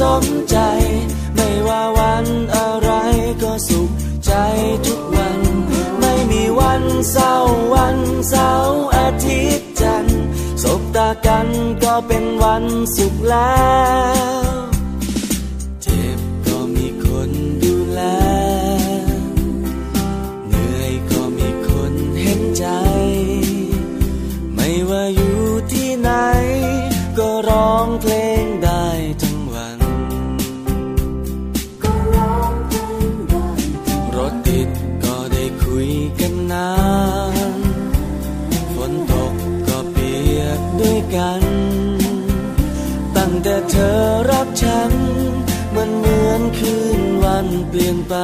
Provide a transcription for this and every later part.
สมใจ ไม่ว่าวันอะไรก็สุขใจทุกวัน ไม่มีวันเศร้าวันเสาร์อาทิตย์จันทร์สบตากันก็เป็นวันสุขแล้ว ลี่ยนไป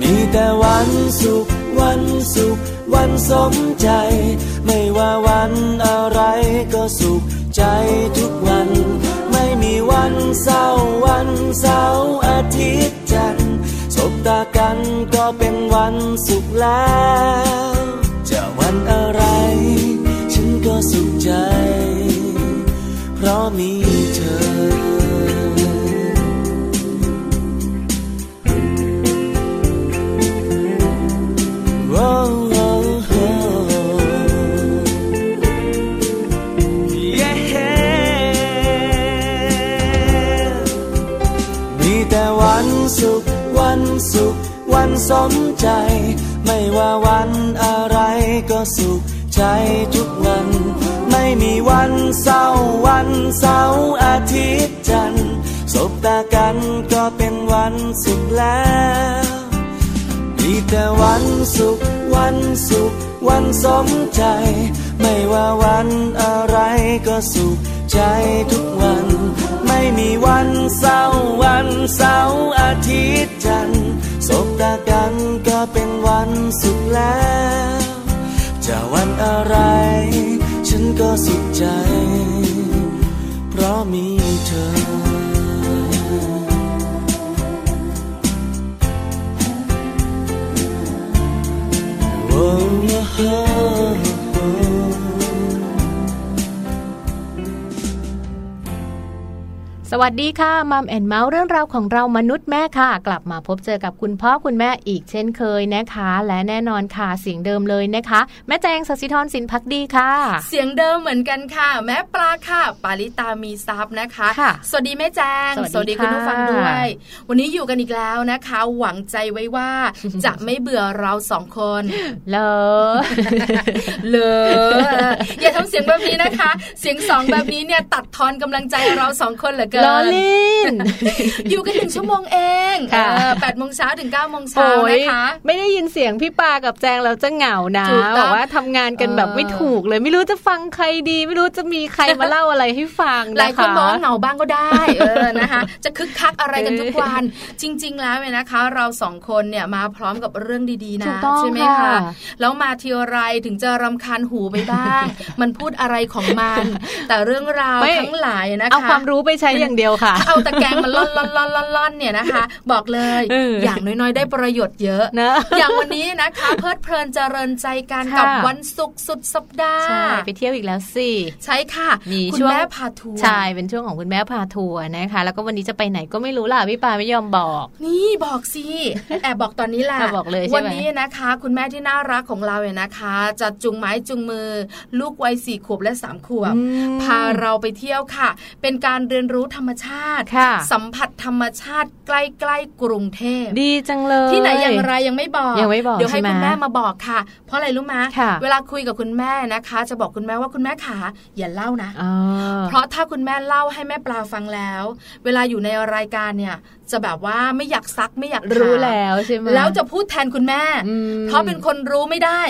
มีแต่วันสุขวันสุขวันสมใจ ไม่ว่าวันอะไรก็สุขใจทุกวัน ไม่มีวันเศร้าวันเสาร์อาทิตย์จันทร์สบตากันก็เป็นวันสุขแล้ว จะวันอะไร ฉันก็สุขใจ เพราะมีเธอ สมใจ ไม่ว่าวันอะไรก็สุขใจทุกวัน ไม่มีวันเศร้าวันเสาร์อาทิตย์จันทร์สบตากันก็เป็นวันสุขแล้วมีแต่วันสุขวันสุขวันสมใจ ไม่ว่าวันอะไรก็สุขใจทุกวัน ไม่มีวันเศร้าวันเสาร์อาทิตย์จันทร์ สบตากันก็เป็นวันสุขแล้ว จะวันอะไร ฉันก็สุขใจ เพราะมีเธอ oh, สวัสดีค่ะมัมแอนเมาส์เรื่องราวของเรามนุษย์แม่ค่ะ กลับมาพบเจอกับคุณพ่อคุณแม่อีกเช่นเคยนะคะ และแน่นอนค่ะเสียงเดิมเลยนะคะ แม่แจงสศิธรสินพักดีค่ะ เสียงเดิมเหมือนกันค่ะ แม่ปลาค่ะ ปาริตามีซับนะคะคะสวัสดีแม่แจงสวัสดีคุณผู้ฟังด้วย วันนี้อยู่กันอีกแล้วนะคะ หวังใจไว้ว่าจะไม่เบื่อเราสองคนเลอเลยอย่าทำเสียงแบบนี้นะคะ เสียงสองแบบนี้เนี่ยตัดทอนกำลังใจเราสองคนเหลือเกินน อยู่กันหนึ่งชั่วโมงเองแปดโมงเช้าถึงเก้าโมงเช้านะคะ ไม่ได้ยินเสียงพี่ปากับแจงเราจะเหงานะบอกว่าทำงานกันแบบไม่ถูกเลยไม่รู้จะฟังใครดี ไม่รู้จะมีใครมาเล่าอะไรให้ฟังหลายคนมองเหงาบ้างก็ได้เออนะคะ จะคึกคักอะไรกันทุกวันจริง ๆ แล้วเนี่ยนะคะ เราสองคนเนี่ยมาพร้อมกับเรื่องดีๆนะใช่ไหมคะแล้วมาทีไรถึงจะรำคาญหูไปบ้าง มันพูดอะไรของมัน แต่เรื่องราวทั้งหลายนะคะเอาความรู้ไปใช้อย่างเดียวค่ะเอาตะแกรงมันล่อนล่อนล่อนล่อนเนี่ยนะคะ บอกเลยอย่างน้อยๆ ได้ประโยชน์เยอะนะอย่างวันนี้นะคะ เพลิดเพลินเจริญใจกันกับวันศุกร์สุดสัปดาห์ใช่ไปเที่ยวอีกแล้วสิใช่ค่ะมีคุณแม่พาทัวร์ใช่เป็นช่วงของคุณแม่พาทัวร์นะคะ แล้วก็วันนี้จะไปไหนก็ไม่รู้ล่ะพี่ปาไม่ยอมบอก นี่บอกสิแอบบอกตอนนี้แหละบอกเลยวันนี้นะคะ คุณแม่ที่น่ารักของเราเนี่ยนะคะ จะจุงไม้จุงมือ ลูกวัยสี่ขวบและสามขวบพาเราไปเที่ยวค่ะ เป็นการเรียนรู้ธรรมชาติสัมผัสธรรมชาติใกล้ๆกรุงเทพดีจังเลยที่ไหนอย่างไรยังไม่บอกยังไม่บอกเดี๋ยวให้คุณแม่มาบอกค่ะ เพราะอะไรรู้ไหมเวลาคุยกับคุณแม่นะคะ จะบอกคุณแม่ว่าคุณแม่ขาอย่าเล่านะเพราะถ้าคุณแม่เล่าให้แม่ปลาฟังแล้ว เวลาอยู่ในรายการเนี่ย จะแบบว่าไม่อยากซักไม่อยากรู้แล้วใช่ไหมแล้วจะพูดแทนคุณแม่ เพราะเป็นคนรู้ไม่ได้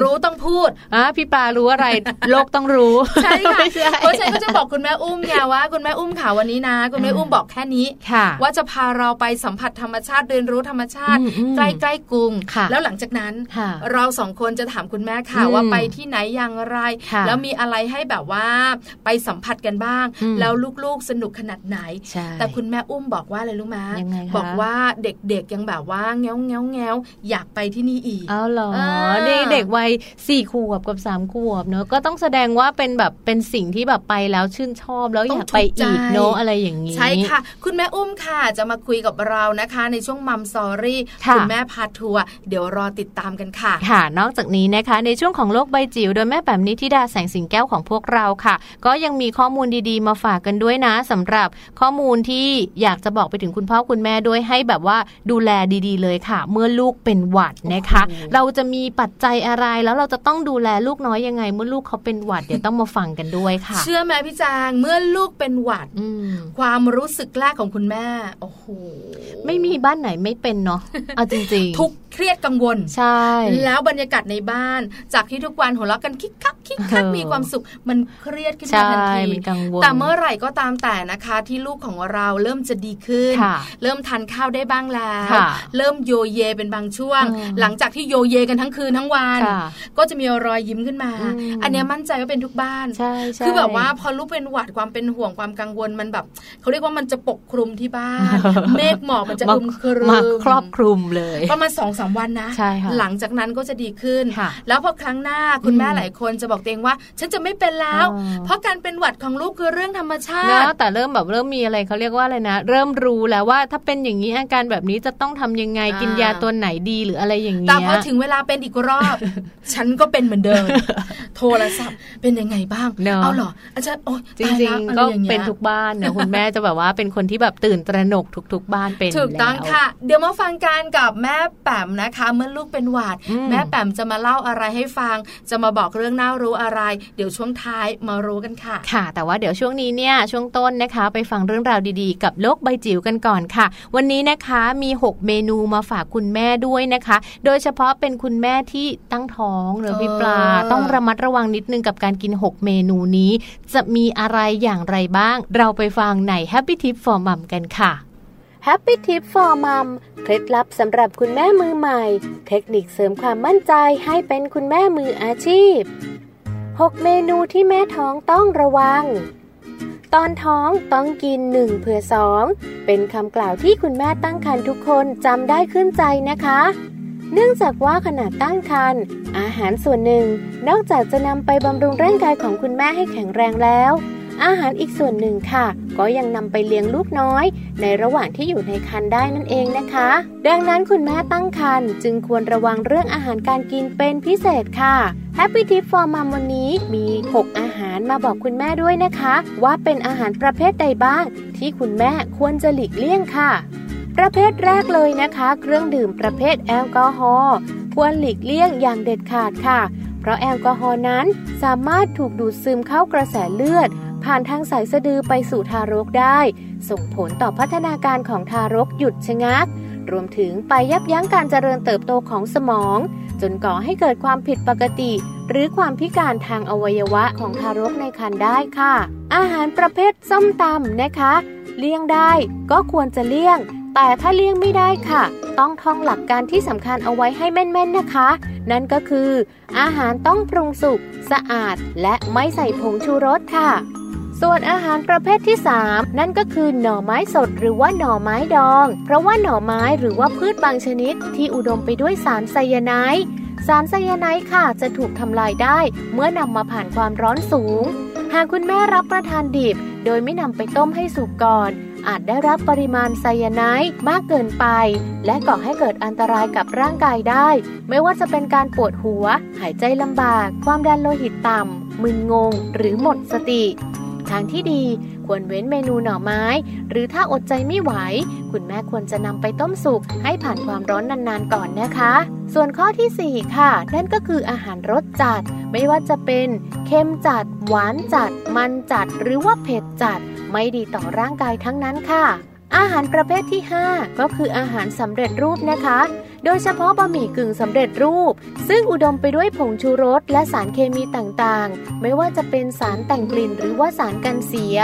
รู้ต้องพูดอะพี่ปลารู้อะไรโลกต้องรู้ใช่ค่ะเพราะฉะนั้นก็จะบอกคุณแม่อุ้มไงว่าคุณแม่อุ้มข่าววันนี้นะ คุณแม่อุ้มบอกแค่นี้ว่าจะพาเราไปสัมผัสธรรมชาติเรียนรู้ธรรมชาติใกล้ใกล้กรุง แล้วหลังจากนั้น เราสองคนจะถามคุณแม่ค่ะว่าไปที่ไหนอย่างไร แล้วมีอะไรให้แบบว่าไปสัมผัสกันบ้าง แล้วลูกๆสนุกขนาดไหน แต่คุณแม่อุ้มบอกว่าอะไรรู้ไหมบอกว่าเด็กๆยังแบบว่าแง้วแง้วแง้วอยากไปที่นี่อีกอ้าวเหรอนี่เด็กวัยสี่ขวบกับสามขวบเนอะก็ต้องแสดงว่าเป็นแบบเป็นสิ่งที่แบบไปแล้วชื่นชอบแล้วอยากไปอีกเนอะอะไรอย่างนี้ใช่ค่ะ คุณแม่อุ้มค่ะจะมาคุยกับเรานะคะ ในช่วงมัมซอรี่คุณแม่พาทัวร์เดี๋ยวรอติดตามกันค่ะ ค่ะ นอกจากนี้นะคะ ในช่วงของโลกใบจิ๋วโดยแม่แป๋มนิธิดาแสงสิงแก้วของพวกเราค่ะ ก็ยังมีข้อมูลดีๆ มาฝากกันด้วยนะสำหรับข้อมูลที่อยากจะบอกไปถึงคุณพ่อคุณแม่ด้วยให้แบบว่าดูแลดีๆ เลยค่ะ เมื่อลูกเป็นหวัดนะคะ เราจะมีปัจจัยอะไรแล้วเราจะต้องดูแลลูกน้อยยังไง เมื่อลูกเขาเป็นหวัดเดี๋ยวต้องมาฟังกันด้วยค่ะ เชื่อไหมพี่จางเมื่อลูกเป็นหวัดความรู้สึกแรกของคุณแม่โอ้โหไม่มีบ้านไหนไม่เป็นเนาะเอาจริงๆทุกเครียดกังวลใช่ แล้วบรรยากาศในบ้าน จากที่ทุกวันหัวเราะกันคิกคักคิกคักมีความสุขมันเครียดขึ้นมาทันทีแต่เมื่อไหร่ก็ตามแต่นะคะ ที่ลูกของเราเริ่มจะดีขึ้นเริ่มทานข้าวได้บ้างแล้ว เริ่มโยเยเป็นบางช่วง หลังจากที่โยเยกันทั้งคืนทั้งวัน ก็จะมีรอยยิ้มขึ้นมา อันนี้มั่นใจว่าเป็นทุกบ้านคือแบบว่าพอลูกเป็นหวัดความเป็นห่วงความกังวลมันแบบเขาเรียกว่ามันจะปกคลุมที่บ้าน เมฆหมอกมันจะอึมครึมครอบคลุมเลย ประมาณสองสามวันนะ หลังจากนั้นก็จะดีขึ้น แล้วพอครั้งหน้าคุณแม่หลายคนจะบอกเองว่า ฉันจะไม่เป็นแล้ว เพราะการเป็นหวัดของลูกคือเรื่องธรรมชาติแต่เริ่มแบบเริ่มมีอะไรเขาเรียกว่าอะไรนะ เริ่มรู้แล้วว่าถ้าเป็นอย่างนี้อาการแบบนี้จะต้องทำยังไงกินยาตัวไหนดีหรืออะไรอย่างนี้แต่พอถึงเวลาเป็นอีกรอบ ฉันก็เป็นเหมือนเดิม โทรศัพท์เป็นยังไงบ้างเอาหรออาจารย์โอ้จริงๆก็เป็นทุกบ้านเนี่ยคุณแม่จะแบบว่าเป็นคนที่แบบตื่นตระหนกทุก ๆ บ้านเป็นถูกต้องค่ะ เดี๋ยวมาฟังกันกับแม่แป๋มนะคะ เมื่อลูกเป็นหวัดแม่แป๋มจะมาเล่าอะไรให้ฟัง จะมาบอกเรื่องน่ารู้อะไร เดี๋ยวช่วงท้ายมารู้กันค่ะ ค่ะ แต่ว่าเดี๋ยวช่วงนี้เนี่ยช่วงต้นนะคะ ไปฟังเรื่องราวดีๆ กับโลกใบจิ๋วกันก่อนค่ะ วันนี้นะคะมี 6 เมนูมาฝากคุณแม่ด้วยนะคะ โดยเฉพาะเป็นคุณแม่ที่ตั้งท้องหรือพี่ปลาต้องระมัดระวังนิดนึงกับการกิน 6 เมนูนี้ จะมีอะไรอย่างไรบ้าง เราไปฟังใน Happy Tip for Mom กันค่ะ Happy Tip for Mom เคล็ดลับสำหรับคุณแม่มือใหม่ เทคนิคเสริมความมั่นใจให้เป็นคุณแม่มืออาชีพ 6 เมนูที่แม่ท้องต้องระวัง ตอนท้องต้องกินหนึ่งเผื่อสองเป็นคำกล่าวที่คุณแม่ตั้งครรภ์ทุกคนจำได้ขึ้นใจนะคะ เนื่องจากว่าขณะตั้งครรภ์อาหารส่วนหนึ่ง นอกจากจะนำไปบำรุงร่างกายของคุณแม่ให้แข็งแรงแล้ว อาหารอีกส่วนหนึ่งค่ะ ก็ยังนำไปเลี้ยงลูกน้อย ในระหว่างที่อยู่ในครรภ์ได้นั่นเองนะคะ ดังนั้นคุณแม่ตั้งครรภ์จึงควรระวังเรื่องอาหารการกินเป็นพิเศษค่ะ Happy Tip for Mom วันนี้มี 6 อาหารมาบอกคุณแม่ด้วยนะคะ ว่าเป็นอาหารประเภทใดบ้าง ที่คุณแม่ควรจะหลีกเลี่ยงค่ะ ประเภทแรกเลยนะคะ เครื่องดื่มประเภทแอลกอฮอล์ควรหลีกเลี่ยงอย่างเด็ดขาดค่ะ เพราะแอลกอฮอล์นั้นสามารถถูกดูดซึมเข้ากระแสเลือด ผ่านทางสายสะดือไปสู่ทารกได้ ส่งผลต่อพัฒนาการของทารกหยุดชะงัก รวมถึงไปยับยั้งการเจริญเติบโตของสมอง จนก่อให้เกิดความผิดปกติ หรือความพิการทางอวัยวะของทารกในครรภ์ได้ค่ะ อาหารประเภทส้มตำนะคะ เลี่ยงได้ก็ควรจะเลี่ยง แต่ถ้าเลี่ยงไม่ได้ค่ะ ต้องท่องหลักการที่สำคัญเอาไว้ให้แม่นๆนะคะ นั่นก็คือ อาหารต้องปรุงสุกสะอาด และไม่ใส่ผงชูรสค่ะ ส่วนอาหารประเภทที่ 3 นั่นก็คือหน่อไม้สดหรือว่าหน่อไม้ดอง เพราะว่าหน่อไม้หรือว่าพืชบางชนิด ที่อุดมไปด้วยสารไซยาไนด์สารไซยาไนด์ค่ะจะถูกทำลายได้ เมื่อนำมาผ่านความร้อนสูง หากคุณแม่รับประทานดิบ โดยไม่นำไปต้มให้สุกก่อน อาจได้รับปริมาณไซยาไนด์มากเกินไป และก่อให้เกิดอันตรายกับร่างกายได้ ไม่ว่าจะเป็นการปวดหัว หายใจลำบาก ความดันโลหิตต่ำมึนงง หรือหมดสติ ทางที่ดีควรเว้นเมนูหน่อไม้ หรือถ้าอดใจไม่ไหว คุณแม่ควรจะนำไปต้มสุกให้ผ่านความร้อนนานๆก่อนนะคะ ส่วนข้อที่ 4 ค่ะ นั่นก็คืออาหารรสจัด ไม่ว่าจะเป็นเค็มจัด หวานจัด มันจัด หรือว่าเผ็ดจัด ไม่ดีต่อร่างกายทั้งนั้นค่ะอาหารประเภทที่ 5 ก็คืออาหารสำเร็จรูปนะคะ โดยเฉพาะบะหมี่กึ่งสำเร็จรูป ซึ่งอุดมไปด้วยผงชูรสและสารเคมีต่างๆ ไม่ว่าจะเป็นสารแต่งกลิ่นหรือว่าสารกันเสีย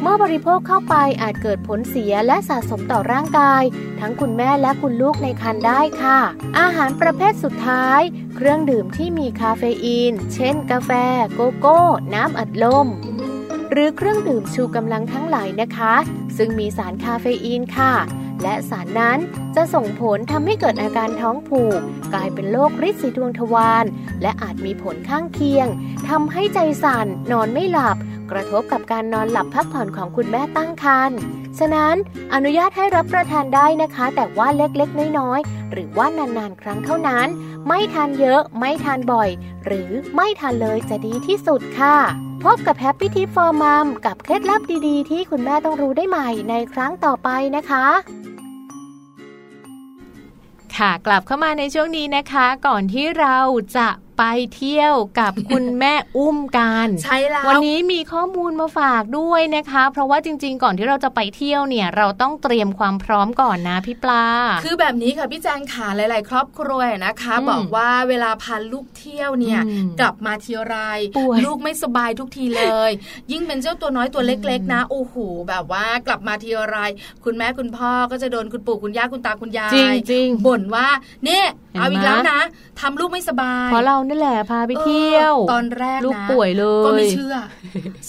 เมื่อบริโภคเข้าไปอาจเกิดผลเสียและสะสมต่อร่างกาย ทั้งคุณแม่และคุณลูกในครรภ์ได้ค่ะ อาหารประเภทสุดท้าย เครื่องดื่มที่มีคาเฟอีน เช่น กาแฟ โกโก้ น้ำอัดลมหรือเครื่องดื่มชูกำลังทั้งหลายนะคะ ซึ่งมีสารคาเฟอีนค่ะ และสารนั้นจะส่งผลทำให้เกิดอาการท้องผูก กลายเป็นโรคฤทธิ์สีดวงทวารและอาจมีผลข้างเคียงทำให้ใจสั่นนอนไม่หลับ กระทบกับการนอนหลับพักผ่อนของคุณแม่ตั้งครรภ์ฉะนั้นอนุญาตให้รับประทานได้นะคะ แต่ว่าเล็กๆ น้อยๆ หรือว่านานๆ ครั้งเท่านั้น ไม่ทานเยอะไม่ทานบ่อย หรือไม่ทานเลยจะดีที่สุดค่ะ พบกับแฮปปี้ทิปฟอร์มัมกับเคล็ดลับดีๆ ที่คุณแม่ต้องรู้ได้ใหม่ในครั้งต่อไปนะคะค่ะกลับเข้ามาในช่วงนี้นะคะ ก่อนที่เราจะ ไปเที่ยวกับคุณแม่อุ้มกันใช่แล้ววันนี้มีข้อมูลมาฝากด้วยนะคะ เพราะว่าจริง ๆ ก่อนที่เราจะไปเที่ยวเนี่ย เราต้องเตรียมความพร้อมก่อนนะพี่ปลา คือแบบนี้ค่ะพี่แจงขาหลาย ๆ ครอบครัวนะคะอืมบอกว่าเวลาพาลูกเที่ยวเนี่ยอืมกลับมาทีไรป่วยลูกไม่สบายทุกทีเลย ยิ่งเป็นเจ้าตัวน้อยตัวเล็ก ๆ นะโอ้โหแบบว่ากลับมาทีไรคุณแม่คุณพ่อก็จะโดนคุณปู่คุณย่าคุณตาคุณยายจริงจริงบ่นว่าเนี่ย เห็นไหมเอาอีกแล้วนะทำลูกไม่สบายเพราะเรานี่แหละพาไปเที่ยวออตอนแรกนะลูกป่วยเลยก็ไม่เชื่อ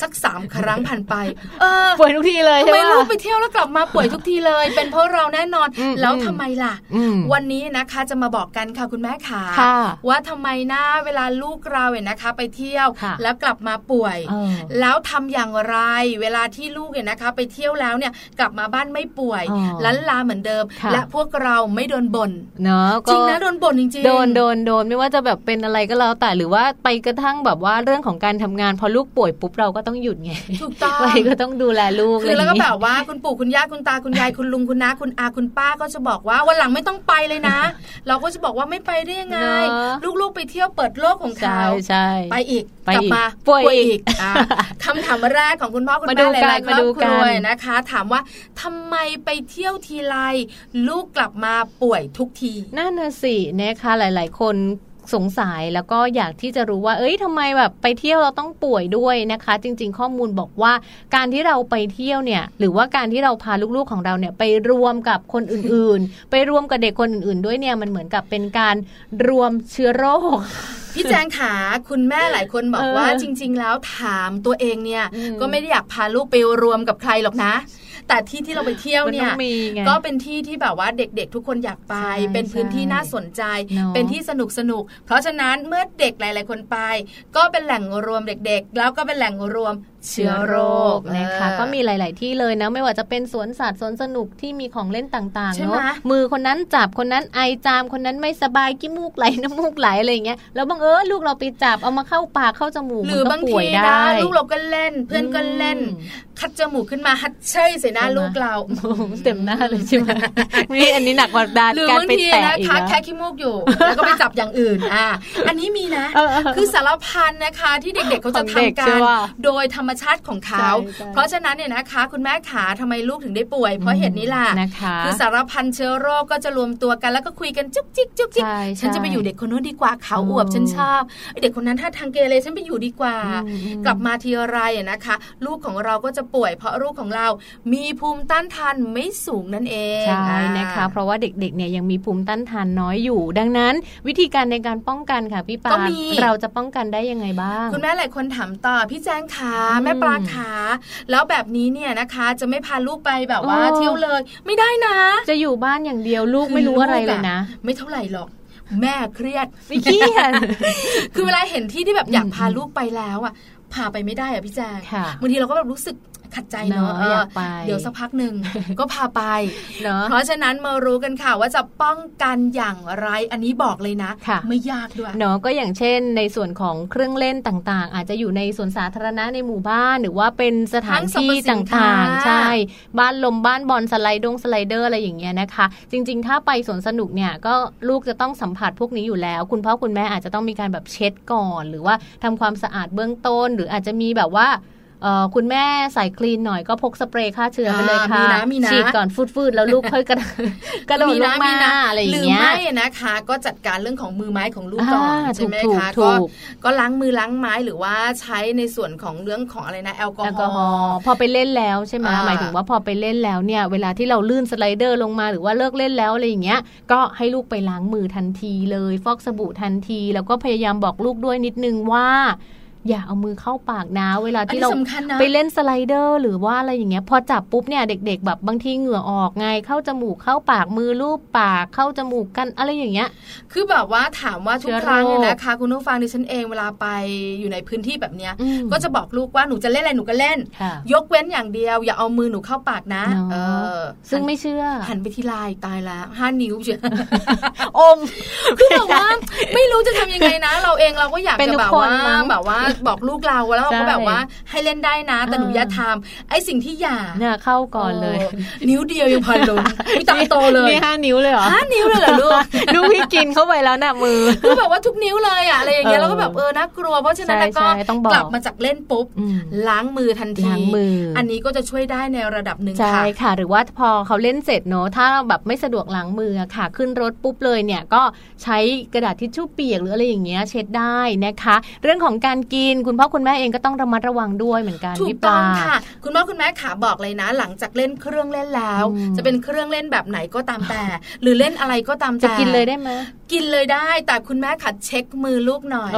สักสามครั้งผ่านไป เออป่วยทุกทีเลยทำใช่ไมไหมลูกไปเที่ยวแล้วกลับมาป่วยทุกทีเลย เป็นเพราะเราแน่นอนอืมแล้วอืมทำไมล่ะอืมวันนี้นะคะจะมาบอกกันค่ะคุณแม่ขาค่ะว่าทำไมนะเวลาลูกเราเนี่ยนะคะ ไปเที่ยวค่ะแล้วกลับมาป่วยเออแล้วทำอย่างไร เวลาที่ลูกเนี่ยนะคะ ไปเที่ยวแล้วเนี่ยกลับมาบ้านไม่ป่วยอ๋อลันลาเหมือนเดิมค่ะและพวกเราไม่โดนบ่นเนาะจริงนะโดนบ่นจริงๆโดนโดนโดนไม่ว่าจะแบบเป็นอะไรก็แล้วแต่หรือว่าไปกระทั่งแบบว่าเรื่องของการทำงาน พอลูกป่วยปุ๊บเราก็ต้องหยุดไงถูกต้องไปก็ต้องดูแลลูกคือแล้วก็ะไรแบย่างบว่าคุณปู่คุณย่าคุณตาคุณยายคุณลุงคุณน้าคุณอาคุณป้าก็จะบอกว่าวันหลังไม่ต้องไปเลยนะ เราก็จะบอกว่าไม่ไปได้ยังไงเนอะลูกๆไปเที่ยวเปิดโลกของใช่เขาใช่ไปอีกไปกลับอีกมาป่วยอีกอะคำถามแรกของคุณพ่อคุณมาแม่ดูหกันลายๆครมาอดูบคกัรัวนนะคะ ถามว่าทำไมไปเที่ยวทีไรลูกกลับมาป่วยทุกทีนั่นน่ะสินะคะหลาย ๆ คนสงสัยแล้วก็อยากที่จะรู้ว่า เอ้ยทำไมแบบไปเที่ยวเราต้องป่วยด้วยนะคะ จริง ๆ ข้อมูลบอกว่าการที่เราไปเที่ยวเนี่ย หรือว่าการที่เราพาลูกๆของเราเนี่ยไปรวมกับคนอื่นๆ ไปรวมกับเด็กคนอื่นๆด้วยเนี่ยมันเหมือนกับเป็นการรวมเชื้อโรคพี่แจงขาคุณแม่หลายคนบอกเออว่าจริง ๆ แล้วถามตัวเองเนี่ยอืมก็ไม่ได้อยากพาลูกไปรวมกับใครหรอกนะ แต่ที่ที่เราไปเที่ยวมันเนี่ต้อยงมีไงก็เป็นที่ที่แบบว่าเด็กๆ ทุกคนอยากไปใช่เป็นพื้นที่ใช่น่าสนใจเนอะเป็นที่สนุกสนุกๆเพราะฉะนั้นเมื่อเด็กหลาย ๆ คนไป ก็เป็นแหล่งรวมเด็กๆ แล้วก็เป็นแหล่งรวม เชื้อโรคนะคะเออก็มีหลาย ๆ ที่เลยนะไม่ว่าจะเป็นสวนสัตว์สวนสนุกที่มีของเล่นต่างๆใช่ไหมเนาะมือคนนั้นจับคนนั้นไอจามคนนั้นไม่สบายขี้มูกไหลน้ำมูกไหลอะไรอย่างเงี้ยแล้วบังเอิญลูกเราไปจับเอามาเข้าปากเข้าจมูกหรือมันก็บางป่ทีวยนะได้ลูกเราก็เล่น เพื่อนก็เล่นอืมคัดจมูกขึ้นมาฮัดเชยใส่หน้าใช่ไหมลูกเราเต็มหน้าเลยใช่ไหมนี่อันนี้หนักกว่าดานหรือการบางไปทีแตะนะอีกคะนะแค่ขี้มูกอยู่ แล้วก็ไปจับอย่างอื่นอะอันนี้มีนะเออเออคือสารพันนะคะที่เด็กๆเขาจะของเด็กทำกัใช่นปะโดยธรรมชาติของเขาใช่ใช่เพราะฉะนั้นเนี่ยนะคะ คุณแม่ขาทำไมลูกถึงได้ป่วย เพราะเหตุนี้ล่ะนะคะคือสารพันเชื้อโรคก็จะรวมตัวกันแล้วก็คุยกันจุ๊กจิ๊กจุ๊กจิ๊กใช่ฉันจะไปอยู่เด็กคนนู้นดีกว่าเขาอวบอืมฉันชอบไอ้เด็กคนนั้นถ้าทางเกเรฉันไปอยู่ดีกว่าอืมอืมกลับมาทีไรอะนะคะ ลูกของเราก็จะป่วย เพราะลูกของเรา มีภูมิต้านทานไม่สูงนั่นเองใช่อ่านะคะ เพราะว่าเด็กๆเนี่ยยังมีภูมิต้านทานน้อยอยู่ ดังนั้น วิธีการในการป้องกันค่ะพี่ปาก็มีเราจะป้องกันได้ยังไงบ้าง คุณแม่หลายคนถามต่อพี่แจ้งขาอืมแม่ปลาขาแล้วแบบนี้เนี่ยนะคะ จะไม่พาลูกไปแบบว่าโอ้เที่ยวเลย ไม่ได้นะ จะอยู่บ้านอย่างเดียวลูกไม่รู้อะไรเลยนะ ไม่เท่าไหร่หรอกแม่เครียดไม่เครียดคือเวลาเห็นที่ที่แบบอยากอืมพาลูกไปแล้วอะพาไปไม่ได้อะพี่แจ้งค่ะบางทีเราก็แบบรู้สึก ขัดใจเนาะอยากไปเดี๋ยวสักพักหนึ่งก็พาไปเนาะเพราะฉะนั้นมารู้กันค่ะว่าจะป้องกันอย่างไรอันนี้บอกเลยนะ ไม่ยากด้วยเนาะก็อย่างเช่น ในส่วนของเครื่องเล่นต่างๆ อาจจะอยู่ในสวนสาธารณะในหมู่บ้านหรือว่าเป็นสถานที่ต่างๆ ใช่ บ้านลมบ้านบอลสไลด์ดงสไลเดอร์อะไรอย่างเงี้ยนะคะ จริง ๆ ถ้าไปสวนสนุกเนี่ยก็ลูกจะต้องสัมผัสพวกนี้อยู่แล้ว คุณพ่อคุณแม่อาจจะต้องมีการแบบเช็ดก่อน หรือว่าทำความสะอาดเบื้องต้น หรืออาจจะมีแบบว่า คุณแม่ใส่คลีนหน่อยก็พกสเปรย์ฆ่าเชื้อไปเลยค่ะฉีดก่อนฟืดๆแล้วลูกค่อยกระกระโดดลงมาอะไรอย่างเงี้ยหรือไม่นะคะ ก็จัดการเรื่องของมือไม้ของลูกก่อนใช่ไหมคะก็ก็ล้างมือล้างไม้หรือว่าใช้ในส่วนของเรื่องของอะไรนะแอลกอฮอล์พอไปเล่นแล้วใช่ไหมหมายถึงว่าพอไปเล่นแล้วเนี่ย เวลาที่เราลื่นสไลเดอร์ลงมาหรือว่าเลิกเล่นแล้วอะไรอย่างเงี้ย ก็ให้ลูกไปล้างมือทันทีเลย ฟอกสบู่ทันที แล้วก็พยายามบอกลูกด้วยนิดนึงว่า อย่าเอามือเข้าปากนะ เวลาที่เราไปเล่นสไลเดอร์ หรือว่าอะไรอย่างเงี้ย พอจับปุ๊บเนี่ยเด็ก ๆ แบบบางทีเหงื่อออกไงเข้าจมูกเข้าปากมือลูบปากเข้าจมูกกันอะไรอย่างเงี้ย คือแบบว่าถามว่าทุกครั้งเนี่ยนะคะ คุณผู้ฟังดิฉันเองเวลาไปอยู่ในพื้นที่แบบเนี้ยก็จะบอกลูกว่าหนูจะเล่นอะไรหนูก็เล่น ยกเว้นอย่างเดียว อย่าเอามือหนูเข้าปากนะ เออ ซึ่งไม่เชื่อ หันไปที่ลายตายแล้วห้านิ้วเชียวอมคือแบบว่าไม่รู้จะทำยังไงนะ เราเองเราก็อยากจะแบบว่าแบบว่าบอกลูกเราแล้วเราก็แบบว่าให้เล่นได้นะ แต่หนูอย่าทำไอ้สิ่งที่อย่าเนี่ยเข้าก่อนเลย นิ้วเดียวยังพันลงมีตาโตเลยมีห้านิ้วเลยเหรอห้านิ้วเลยเหรอลูกลูกพี่กินเข้าไปแล้วน่ะมือคือแบบว่าทุกนิ้วเลยอะอะไรอย่างเงี้ยเราก็แบบเออน่ากลัวเพราะฉะนั้นก็กลับมาจากเล่นปุ๊บล้างมือทันทีอันนี้ก็จะช่วยได้ในระดับหนึ่งค่ะใช่ค่ะ หรือว่าพอเขาเล่นเสร็จเนาะถ้าแบบไม่สะดวกล้างมือค่ะ ขึ้นรถปุ๊บเลยเนี่ยก็ใช้กระดาษทิชชู่เปียกหรืออะไรอย่างเงี้ยเช็ดได้นะคะ เรื่องของการกินคุณพ่อคุณแม่เองก็ต้องระมัดระวังด้วยเหมือนกันถูกต้องค่ะ คุณพ่อคุณแม่ขาบอกเลยนะ หลังจากเล่นเครื่องเล่นแล้ว จะเป็นเครื่องเล่นแบบไหนก็ตามแต่ หรือเล่นอะไรก็ตามแต่จะกินเลยได้ไหมกินเลยได้ แต่คุณแม่ขัดเช็คมือลูกหน่อย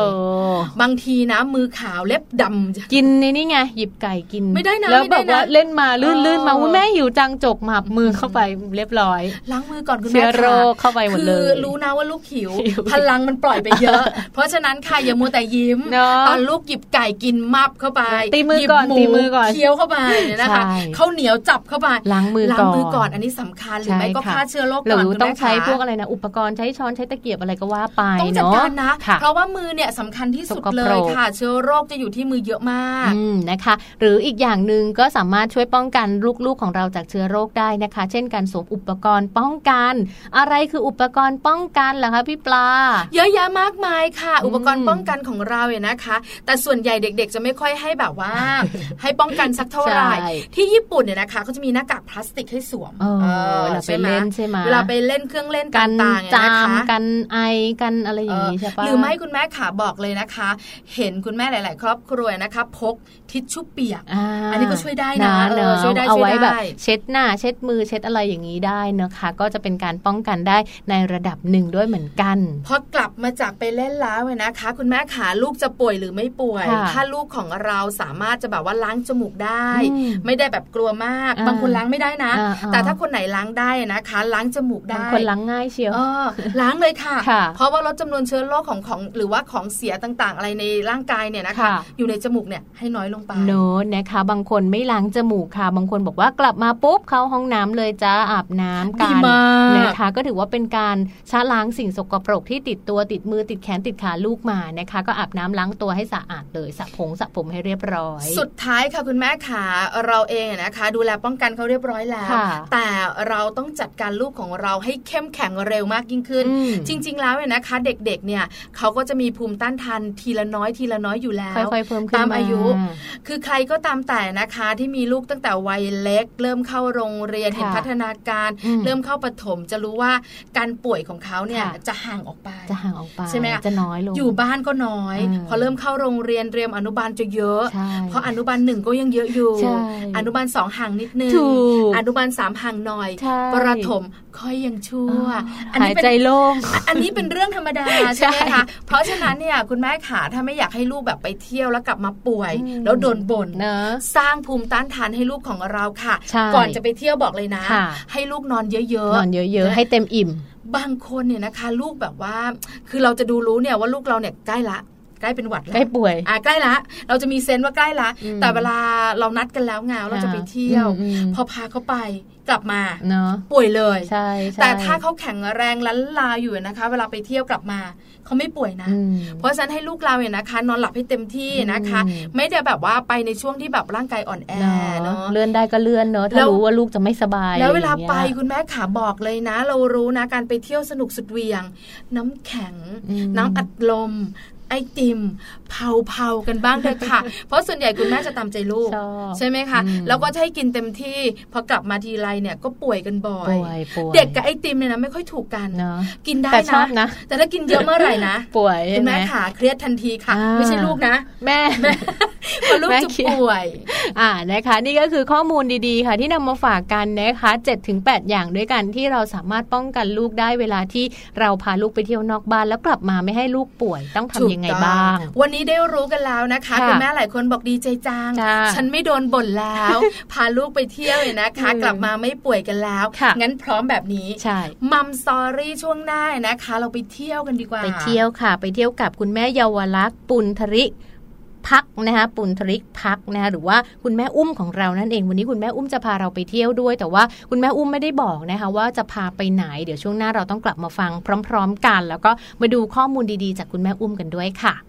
บางทีนะ มือขาวเล็บดำกินในนี่ไงหยิบไก่กินไม่ได้นะแล้วแบบว่าเล่นมาลื่นลื่นมาคุณแม่หิวจังจกหมับมือเข้าไปเรียบร้อยล้างมือก่อนคุณแม่เชื้อโรคเข้าไปหมดเลยคือรู้นะว่าลูกหิว พลังมันปล่อยไปเยอะ เพราะฉะนั้นค่ะอย่ามัวแต่ยิ้มตอนลูกหยิบไก่กินมับเข้าไปตีมือก่อนตีมือก่อนเคี้ยวเข้าไปเนี่ยนะคะข้าวเหนียวจับเข้าไปล้างมือก่อนล้างมือก่อนอันนี้สำคัญหรือไม่ก็ฆ่าเชื้อโรคก่อนหรือต้องใช้พวกอะไรนะอุปกรณ์ใช้ช้อนใช้ตะเกียบอะไรก็ว่าไปต้องจัดการนะ เพราะว่ามือเนี่ยสำคัญที่สุดเลยค่ะ เชื้อโรคจะอยู่ที่มือเยอะมากนะคะ หรืออีกอย่างหนึ่งก็สามารถช่วยป้องกันลูกๆของเราจากเชื้อโรคได้นะคะ เช่นการสวมอุปกรณ์ป้องกัน อะไรคืออุปกรณ์ป้องกันล่ะคะพี่ปลา เยอะแยะมากมายค่ะ อุปกรณ์ป้องกันของเราเนี่ยนะคะแต่ส่วนใหญ่เด็ก ๆ จะไม่ค่อยให้แบบว่า ให้ป้องกันสักเท่าไหร่ที่ญี่ปุ่นเนี่ยนะคะเขาจะมีหน้ากากพลาสติกให้สวมเวลาไปเล่นใช่ไหมเวลาไปเล่นเครื่องเล่นต่างๆจามกันไอกันอะไรอย่างนี้ใช่ปะหรือไม่คุณแม่ขาบอกเลยนะคะ เห็นคุณแม่หลาย ๆ ครอบครัวนะคะ พกทิชชู่เปียกอันนี้ก็ช่วยได้นะช่วยได้เอาไว้แบบเช็ดหน้าเช็ดมือเช็ดอะไรอย่างนี้ได้นะคะ ก็จะเป็นการป้องกันได้ในระดับหนึ่งด้วยเหมือนกันพอกลับมาจากไปเล่นแล้วนะคะ คุณแม่ขาลูกจะป่วยหรือไม่ป่วย ถ้าลูกของเราสามารถจะแบบว่าล้างจมูกได้ ไม่ได้แบบกลัวมาก บางคนล้างไม่ได้นะ แต่ถ้าคนไหนล้างได้นะคะ ล้างจมูกได้บางคนล้างง่ายเชียวล้างเลยค่ะ เพราะว่าลดจำนวนเชื้อโรคของของหรือว่าของเสียต่างๆ อะไรในร่างกายเนี่ยนะคะ อยู่ในจมูกเนี่ยให้น้อยลงไปโน้นะคะ บางคนไม่ล้างจมูกค่ะ บางคนบอกว่ากลับมาปุ๊บเข้าห้องน้ำเลยจ้าอาบน้ำกันนะคะก็ถือว่าเป็นการชะล้างสิ่งสกปรกที่ติดตัวติดมือติดแขนติดขาลูกมานะคะ ก็อาบน้ำล้างตัวให้สะอาดเลยสระผมสระผมให้เรียบร้อย สุดท้ายค่ะคุณแม่ขาเราเองนะคะ ดูแลป้องกันเขาเรียบร้อยแล้ว แต่เราต้องจัดการลูกของเราให้เข้มแข็งเร็วมากยิ่งขึ้น จริง ๆ แล้วเนี่ยนะคะ เด็กๆเนี่ยเขาก็จะมีภูมิต้านทานทีละน้อยทีละน้อยอยู่แล้วค่อยๆเพิ่มขึ้นตามอายุ คือใครก็ตามแต่นะคะที่มีลูกตั้งแต่วัยเล็ก เริ่มเข้าโรงเรียนเห็นพัฒนาการ เริ่มเข้าปฐมจะรู้ว่าการป่วยของเขาเนี่ยจะห่างออกไปจะห่างออกไปใช่ไหมจะน้อยลงอยู่บ้านก็น้อย พอเริ่มเข้าโรงเรียนเตรียมอนุบาลจะเยอะ เพราะอนุบาลหนึ่งก็ยังเยอะอยู่ อนุบาลสองห่างนิดนึง อนุบาลสามห่างหน่อย ประถมค่อยยังชั่วหายใจโล่ง อันนี้เป็นเรื่องธรรมดาใช่ไหมคะ เพราะฉะนั้นเนี่ยคุณแม่ขาถ้าไม่อยากให้ลูกแบบไปเที่ยวแล้วกลับมาป่วย แล้วโดนบ่นสร้างภูมิต้านทานให้ลูกของเราค่ะ ก่อนจะไปเที่ยวบอกเลยนะ ให้ลูกนอนเยอะๆนอนเยอะๆ ให้เต็มอิ่ม บางคนเนี่ยนะคะ ลูกแบบว่า คือเราจะดูรู้เนี่ยว่าลูกเราเนี่ยใกล้ละ ใกล้เป็นหวัดแล้วใกล้ป่วยอ่าใกล้ละ เราจะมีเซนว่าใกล้ละ แต่เวลาเรานัดกันแล้วไงเราจะไปเที่ยว พอพาเขาไปกลับมาเนาะป่วยเลยใช่แต่ถ้าเขาแข็งแรงล้นลาอยู่นะคะ เวลาไปเที่ยวกลับมาเขาไม่ป่วยนะ เพราะฉะนั้นให้ลูกเราเนี่ยนะคะ นอนหลับให้เต็มที่นะคะ ไม่ได้แบบว่าไปในช่วงที่แบบร่างกายอ่อนแอเนาะเลื่อนได้ก็เลื่อนเนาะถ้ารู้ว่าลูกจะไม่สบาย แล้วเวลาไปคุณแม่ขาบอกเลยนะ เรารู้นะการไปเที่ยวสนุกสุดเวียง น้ำแข็ง น้ำอัดลม ไอติมเผาๆกันบ้างเถอะค่ะ เพราะส่วนใหญ่คุณแม่จะตามใจลูก ใช่ไหมคะ แล้วก็ให้กินเต็มที่ พอกลับมาทีไรเนี่ยก็ป่วยกันบ่อยเด็กกับไอติมเนี่ยนะไม่ค่อยถูกกันกินได้นะ แต่ถ้ากินเยอะเมื่อไหร่นะ ป่วยคุณแม่ขาเครียดทันทีค่ะ ไม่ใช่ลูกนะ แม่พอลูกจะป่วย อ่านะคะ นี่ก็คือข้อมูลดีๆค่ะ ที่นำมาฝากกันนะคะ7จ็ถึงแอย่างด้วยกันที่เราสามารถป้องกันลูกได้เวลาที่เราพาลูกไปเที่ยวนอกบ้านแล้วกลับมาไม่ให้ลูกป่วยต้องทำยังไงบ้าง วันนี้ได้รู้กันแล้วนะคะคุณแม่หลายคนบอกดีใจจังฉันไม่โดนบ่นแล้ว พาลูกไปเที่ยวเลยนะคะ กลับมาไม่ป่วยกันแล้ว งั้นพร้อมแบบนี้ใช่มัมสตอรี่ช่วงหน้านะคะ เราไปเที่ยวกันดีกว่า ไปเที่ยวค่ะ ไปเที่ยวกับคุณแม่เยาวลักษณ์ปุณธริ พักนะคะปุณทริกพักนะคะหรือว่าคุณแม่อุ้มของเรานั่นเองวันนี้คุณแม่อุ้มจะพาเราไปเที่ยวด้วย แต่ว่าคุณแม่อุ้มไม่ได้บอกนะคะว่าจะพาไปไหนเดี๋ยวช่วงหน้าเราต้องกลับมาฟังพร้อม ๆ กัน แล้วก็มาดูข้อมูลดีๆ จากคุณแม่อุ้มกันด้วยค่ะ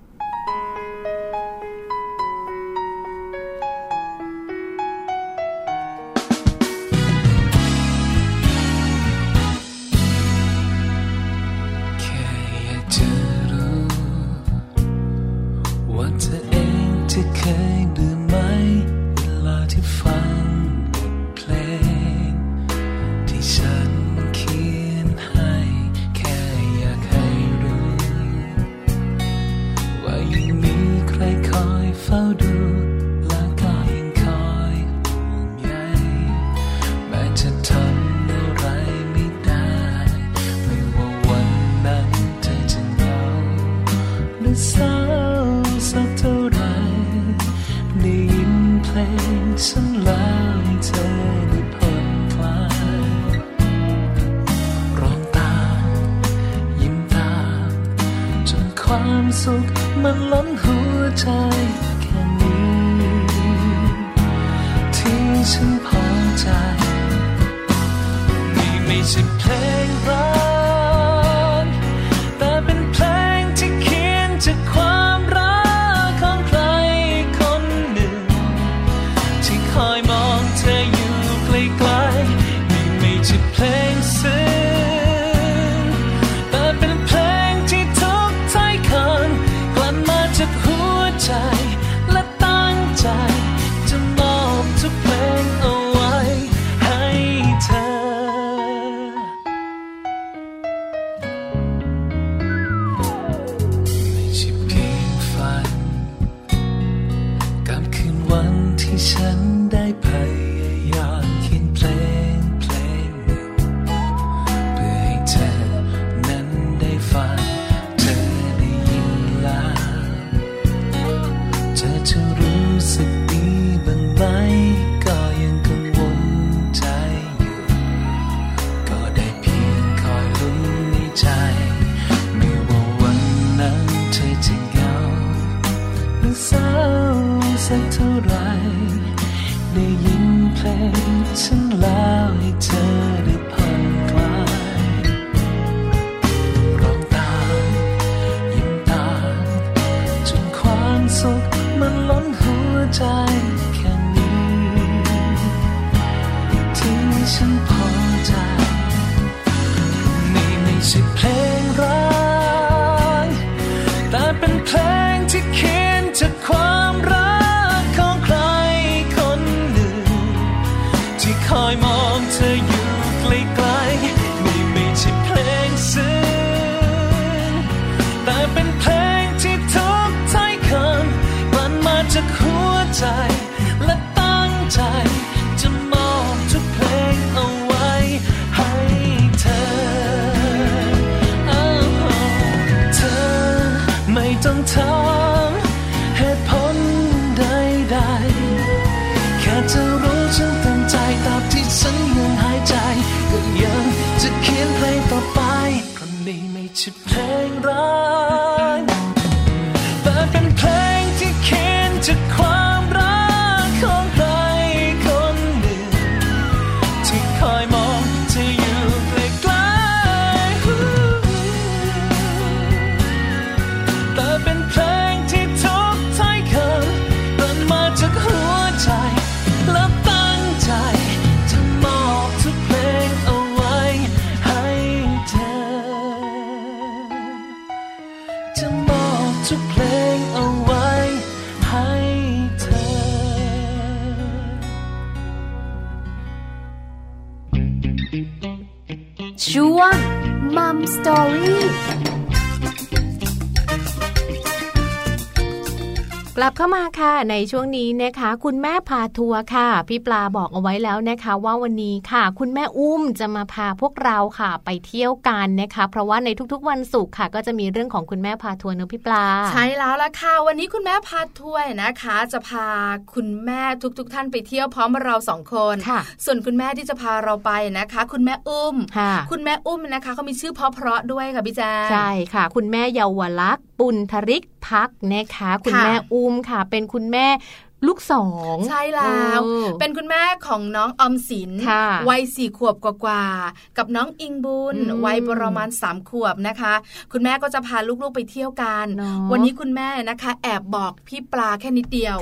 ทุกเพลงเอาไว้ให้เธอ ช่วง Mom Story กลับเข้ามาค่ะในช่วงนี้นะคะ คุณแม่พาทัวร์ค่ะ พี่ปลาบอกเอาไว้แล้วนะคะ ว่าวันนี้ค่ะ คุณแม่อุ้มจะมาพาพวกเราค่ะ ไปเที่ยวกันนะคะ เพราะว่าในทุกๆ วันศุกร์ค่ะ ก็จะมีเรื่องของคุณแม่พาทัวร์เนอะพี่ปลา ใช่แล้วล่ะค่ะ วันนี้คุณแม่พาทัวร์นะคะ จะพาคุณแม่ทุกๆทท่านไปเที่ยวพร้อมเราสองคนค่ะส่วนคุณแม่ที่จะพาเราไปนะคะ คุณแม่อุ้มค่ะคุณแม่อุ้มนะคะเขามีชื่อเพราะๆด้วยค่ะพี่แจ๊ใช่ค่ะ คุณแม่เยาวลักษณ์ปุณธริกพักนะคะ คุณแม่อุ้มค่ะ เป็นคุณแม่ ลูกสองใช่แล้ว เป็นคุณแม่ของน้องอมสินวัยสี่ขวบกว่าๆกับน้องอิงบุญวัยประมาณสามขวบนะคะ คุณแม่ก็จะพาลูกๆไปเที่ยวกัน วันนี้คุณแม่นะคะ แอบบอกพี่ปลาแค่นิดเดียว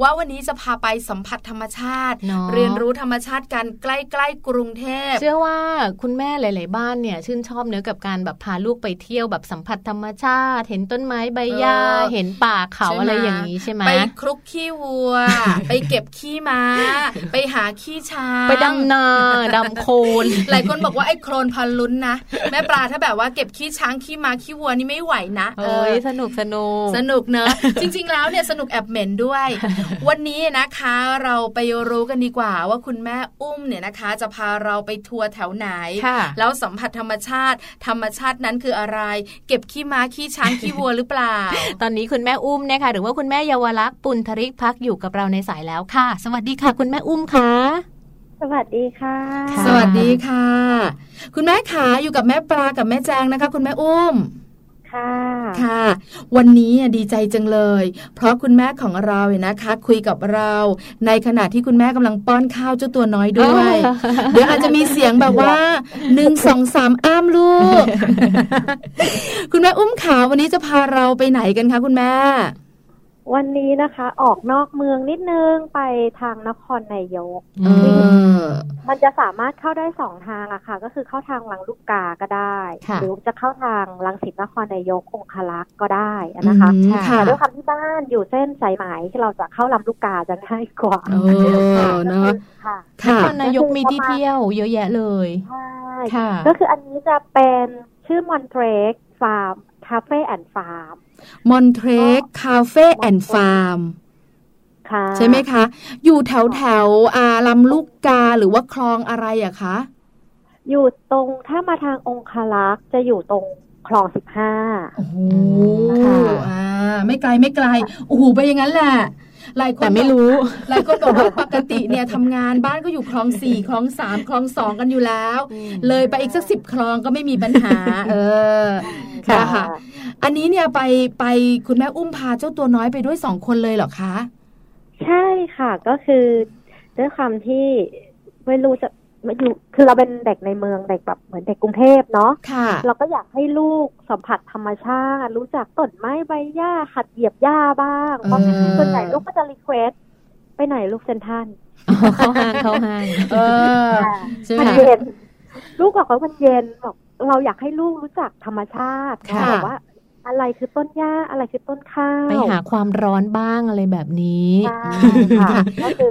ว่าวันนี้จะพาไปสัมผัสธรรมชาติ เรียนรู้ธรรมชาติกันใกล้ๆกรุงเทพเชื่อว่าคุณแม่หลาย ๆ บ้านเนี่ยชื่นชอบเนื้อกับการแบบพาลูกไปเที่ยวแบบสัมผัสธรรมชาติ เห็นต้นไม้ใบหญ้าเห็นป่าเขาอะไรอย่างนี้ใช่ไหมไปคลุกขี้วัวไปเก็บขี้ม้า ไปหาขี้ช้างไปดำนาดำโคลนหลายคนบอกว่าไอ้โคลนพันลุ้นนะแม่ปลาถ้าแบบว่าเก็บขี้ช้างขี้ม้าขี้วัวนี่ไม่ไหวนะเอ้ยสนุกสนุกสนุกเนอะจริง ๆ แล้วเนี่ยสนุกแอบเหม็นด้วย วันนี้นะคะเราไปรู้กันดีกว่าว่าคุณแม่อุ้มเนี่ยนะคะ จะพาเราไปทัวร์แถวไหน แล้วสัมผัสธรรมชาติ ธรรมชาตินั้นคืออะไร เก็บขี้ม้าขี้ช้างขี้วัวหรือเปล่า ตอนนี้คุณแม่อุ้มนะคะหรือว่าคุณแม่เยาวลักษณ์ปุณธริกพักอยู่กับเราในสายแล้วค่ะ สวัสดีค่ะ คุณแม่อุ้มค่ะ สวัสดีค่ะ สวัสดีค่ะ คุณแม่ขาอยู่กับแม่ปลากับแม่แจงนะคะ คุณแม่อุ้มค่ะค่ะ วันนี้ดีใจจังเลย เพราะคุณแม่ของเราเนี่ยนะคะ คุยกับเรา ในขณะที่คุณแม่กำลังป้อนข้าวเจ้าตัวน้อยด้วย เดี๋ยวอาจจะมีเสียงแบบว่าหนึ่งสองสามอ้ามลูก คุณแม่อุ้มขาวันนี้จะพาเราไปไหนกันคะคุณแม่ วันนี้นะคะ ออกนอกเมืองนิดนึงไปทางนครนายกมันจะสามารถเข้าได้สองทางอะค่ะ ก็คือเข้าทางลังลูกกาก็ได้ หรือจะเข้าทางลังสิตนครนายกองคลักษ์ก็ได้นะคะแต่ด้วยความที่บ้านอยู่เส้นสายไหมที่เราจะเข้าลำลูกกาจะง่ายกว่าเออเนาะค่ะนครนายกมีที่เที่ยวเยอะแยะเลยใช่ก็คืออันนี้จะเป็นชื่อมอนเทรคฟาร์ม Cafe and Farm มอนเทรค Cafe and Farm ใช่ไหมคะ อยู่แถวแถวอาลำลูกกาหรือว่าคลองอะไรอะคะ อยู่ตรงถ้ามาทางองครักษ์จะอยู่ตรงคลองสิบห้าโอ้โหอ่า ไม่ไกลไม่ไกล โอ้โห ไปอย่างนั้นแหละ หลายคนแต่ไม่รู้ หลายคนบอกว่าปกติเนี่ยทำงานบ้านก็อยู่คลองสี่คลองสามคลองสองกันอยู่แล้ว เลยไปอีกสักสิบคลองก็ไม่มีปัญหา เออค่ะอันนี้เนี่ยไปไปคุณแม่อุ้มพาเจ้าตัวน้อยไปด้วยสองคนเลยเหรอคะ ใช่ค่ะก็คือด้วยความที่ไม่รู้จะมา อยู่คือเราเป็นเด็กในเมืองเด็กแบบเหมือนเด็กกรุงเทพเนาะค่ะเราก็อยากให้ลูกสัมผัสธรรมชาติ รู้จักต้นไม้ใบหญ้าหัดเหยียบหญ้าบ้างเพราะส่วนใหญ่ลูกก็จะ request ไปไหนลูกเซ็นทรัลเข้าห้างเข้าห้างเออมันเย็นลูกบอกว่ามันเย็นบอกเราอยากให้ลูกรู้จักธรรมชาติค่ะบอกว่าอะไรคือต้นหญ้าอะไรคือต้นข้าว ไปหาความร้อนบ้างอะไรแบบนี้ค่ะก็คือ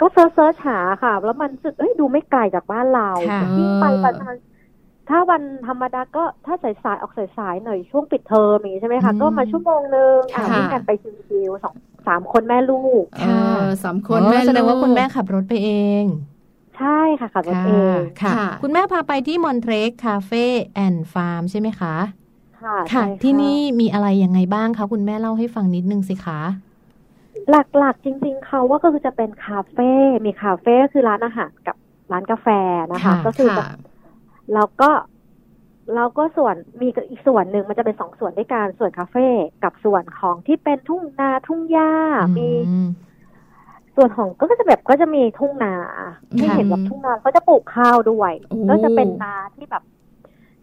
ก็ search search หาค่ะ แล้วรู้สึกเอ้ยดูไม่ไกลจากบ้านเรายิ่งไปประมาณถ้าวันธรรมดาก็ถ้าสายสายออกสายสายหน่อยช่วงปิดเทอมมีใช่ไหมคะ ก็มาชั่วโมงนึงอ่าวิ่งกันไปchill ๆสองสามคนแม่ลูกค่ะสามคนแม่แสดงว่าคุณแม่ขับรถไปเอง ใช่ค่ะขับรถเองค่ะ คุณแม่พาไปที่มอนเทรค Cafe and Farm ใช่ไหมคะค่ะค่ะ ที่นี่มีอะไรยังไงบ้างคะ คุณแม่เล่าให้ฟังนิดนึงสิคะ หลักๆ จริง ๆเขาว่าก็คือจะเป็นคาเฟ่ มีคาเฟ่คือร้านอาหารกับร้านกาแฟนะคะ ก็คือแล้วก็เราก็ส่วนมีอีกส่วนหนึ่งมันจะเป็นสองส่วนด้วยกันส่วนคาเฟ่กับส่วนของที่เป็นทุ่งนาทุ่งหญ้ามี ส่วนของก็จะแบบก็จะมีทุ่งนาที่เห็นแบบทุ่งนาเขาจะปลูกข้าวด้วย ก็จะเป็นนาที่แบบ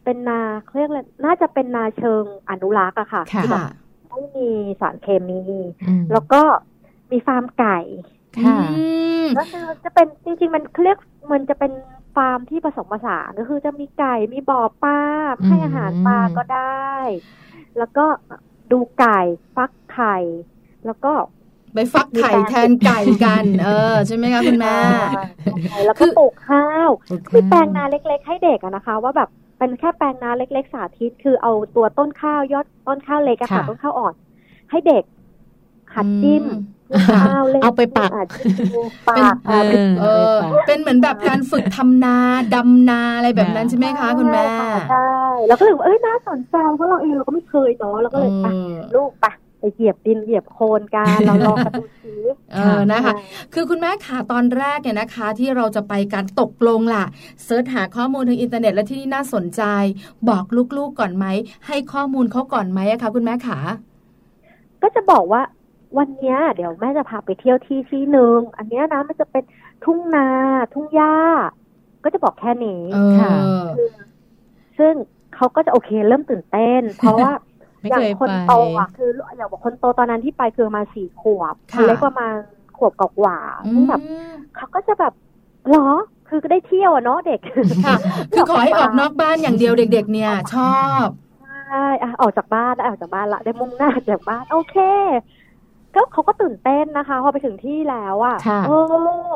เป็นนาเรียกเลยน่าจะเป็นนาเชิงอนุรักษ์อะค่ะที่แบบไม่มีสารเคมี แล้วก็ มีฟาร์มไก่ค่ะก็คือจะเป็นจริงๆมันเรียกมันจะเป็นฟาร์มที่ผสมผสานก็คือจะมีไก่มีบ่อปลาให้อาหารปลาก็ได้ แล้วก็ดูไก่ฟักไข่ แล้วก็ไปฟักไข่แทนไก่กัน เออ ใช่ไหมคะคุณแม่แล้วก็ปลูกข้าวคือแปลงนาเล็ก ๆ ให้เด็กอะนะคะ ว่าแบบเป็นแค่แปลงนาเล็ก ๆ สาธิต คือเอาตัวต้นข้าวยอดต้นข้าวเล็กอะค่ะต้นข้าวอ่อน ให้เด็กหัดจิ้มข้าว เลเอาไปปักปากเออเป็นเหมือนแบบการฝึกทำนาดำนาอะไรแบบนั้นใช่ไหมคะคุณแม่ใช่แล้วก็เลยเอ้ยน่าสนใจเพราะเราเองเราก็ไม่เคยเนาะเราก็เลยไปลูกไปไปเหยียบดินเหยียบโคลนกันเราลองกันดูซิเออนะคะ คือคุณแม่ขาตอนแรกเนี่ยนะคะ ที่เราจะไปการตกลงล่ะ search หาข้อมูลทางอินเทอร์เน็ตและที่นี่น่าสนใจ บอกลูกๆก่อนไหมให้ข้อมูลเขาก่อนไหมคะคุณแม่ขาก็จะบอกว่า วันนี้เดี๋ยวแม่จะพาไปเที่ยวที่ที่หนึ่งอันนี้นะมันจะเป็นทุ่งนาทุ่งหญ้า ก็จะบอกแค่นี้ค่ะซึ่งเขาก็จะโอเคเริ่มตื่นเต้น เพราะว่าอย่างคนโตอะคืออย่างบอกคนโตตอนนั้นที่ไปคือมาสี่ขวบคนเล็กประมาณขวบกว่าแบบเขาก็จะแบบหรอคือก็ได้เที่ยวอะเนาะเด็กค่ะคือขอให้ออกนอกบ้านอย่างเดียวเด็ก ๆ เนี่ย ชอบใช่ออกจากบ้านได้ออกจากบ้านละได้มุ่งหน้าจากบ้าน โอเค ก็เขาก็ตื่นเต้นนะคะ พอไปถึงที่แล้วอะเออ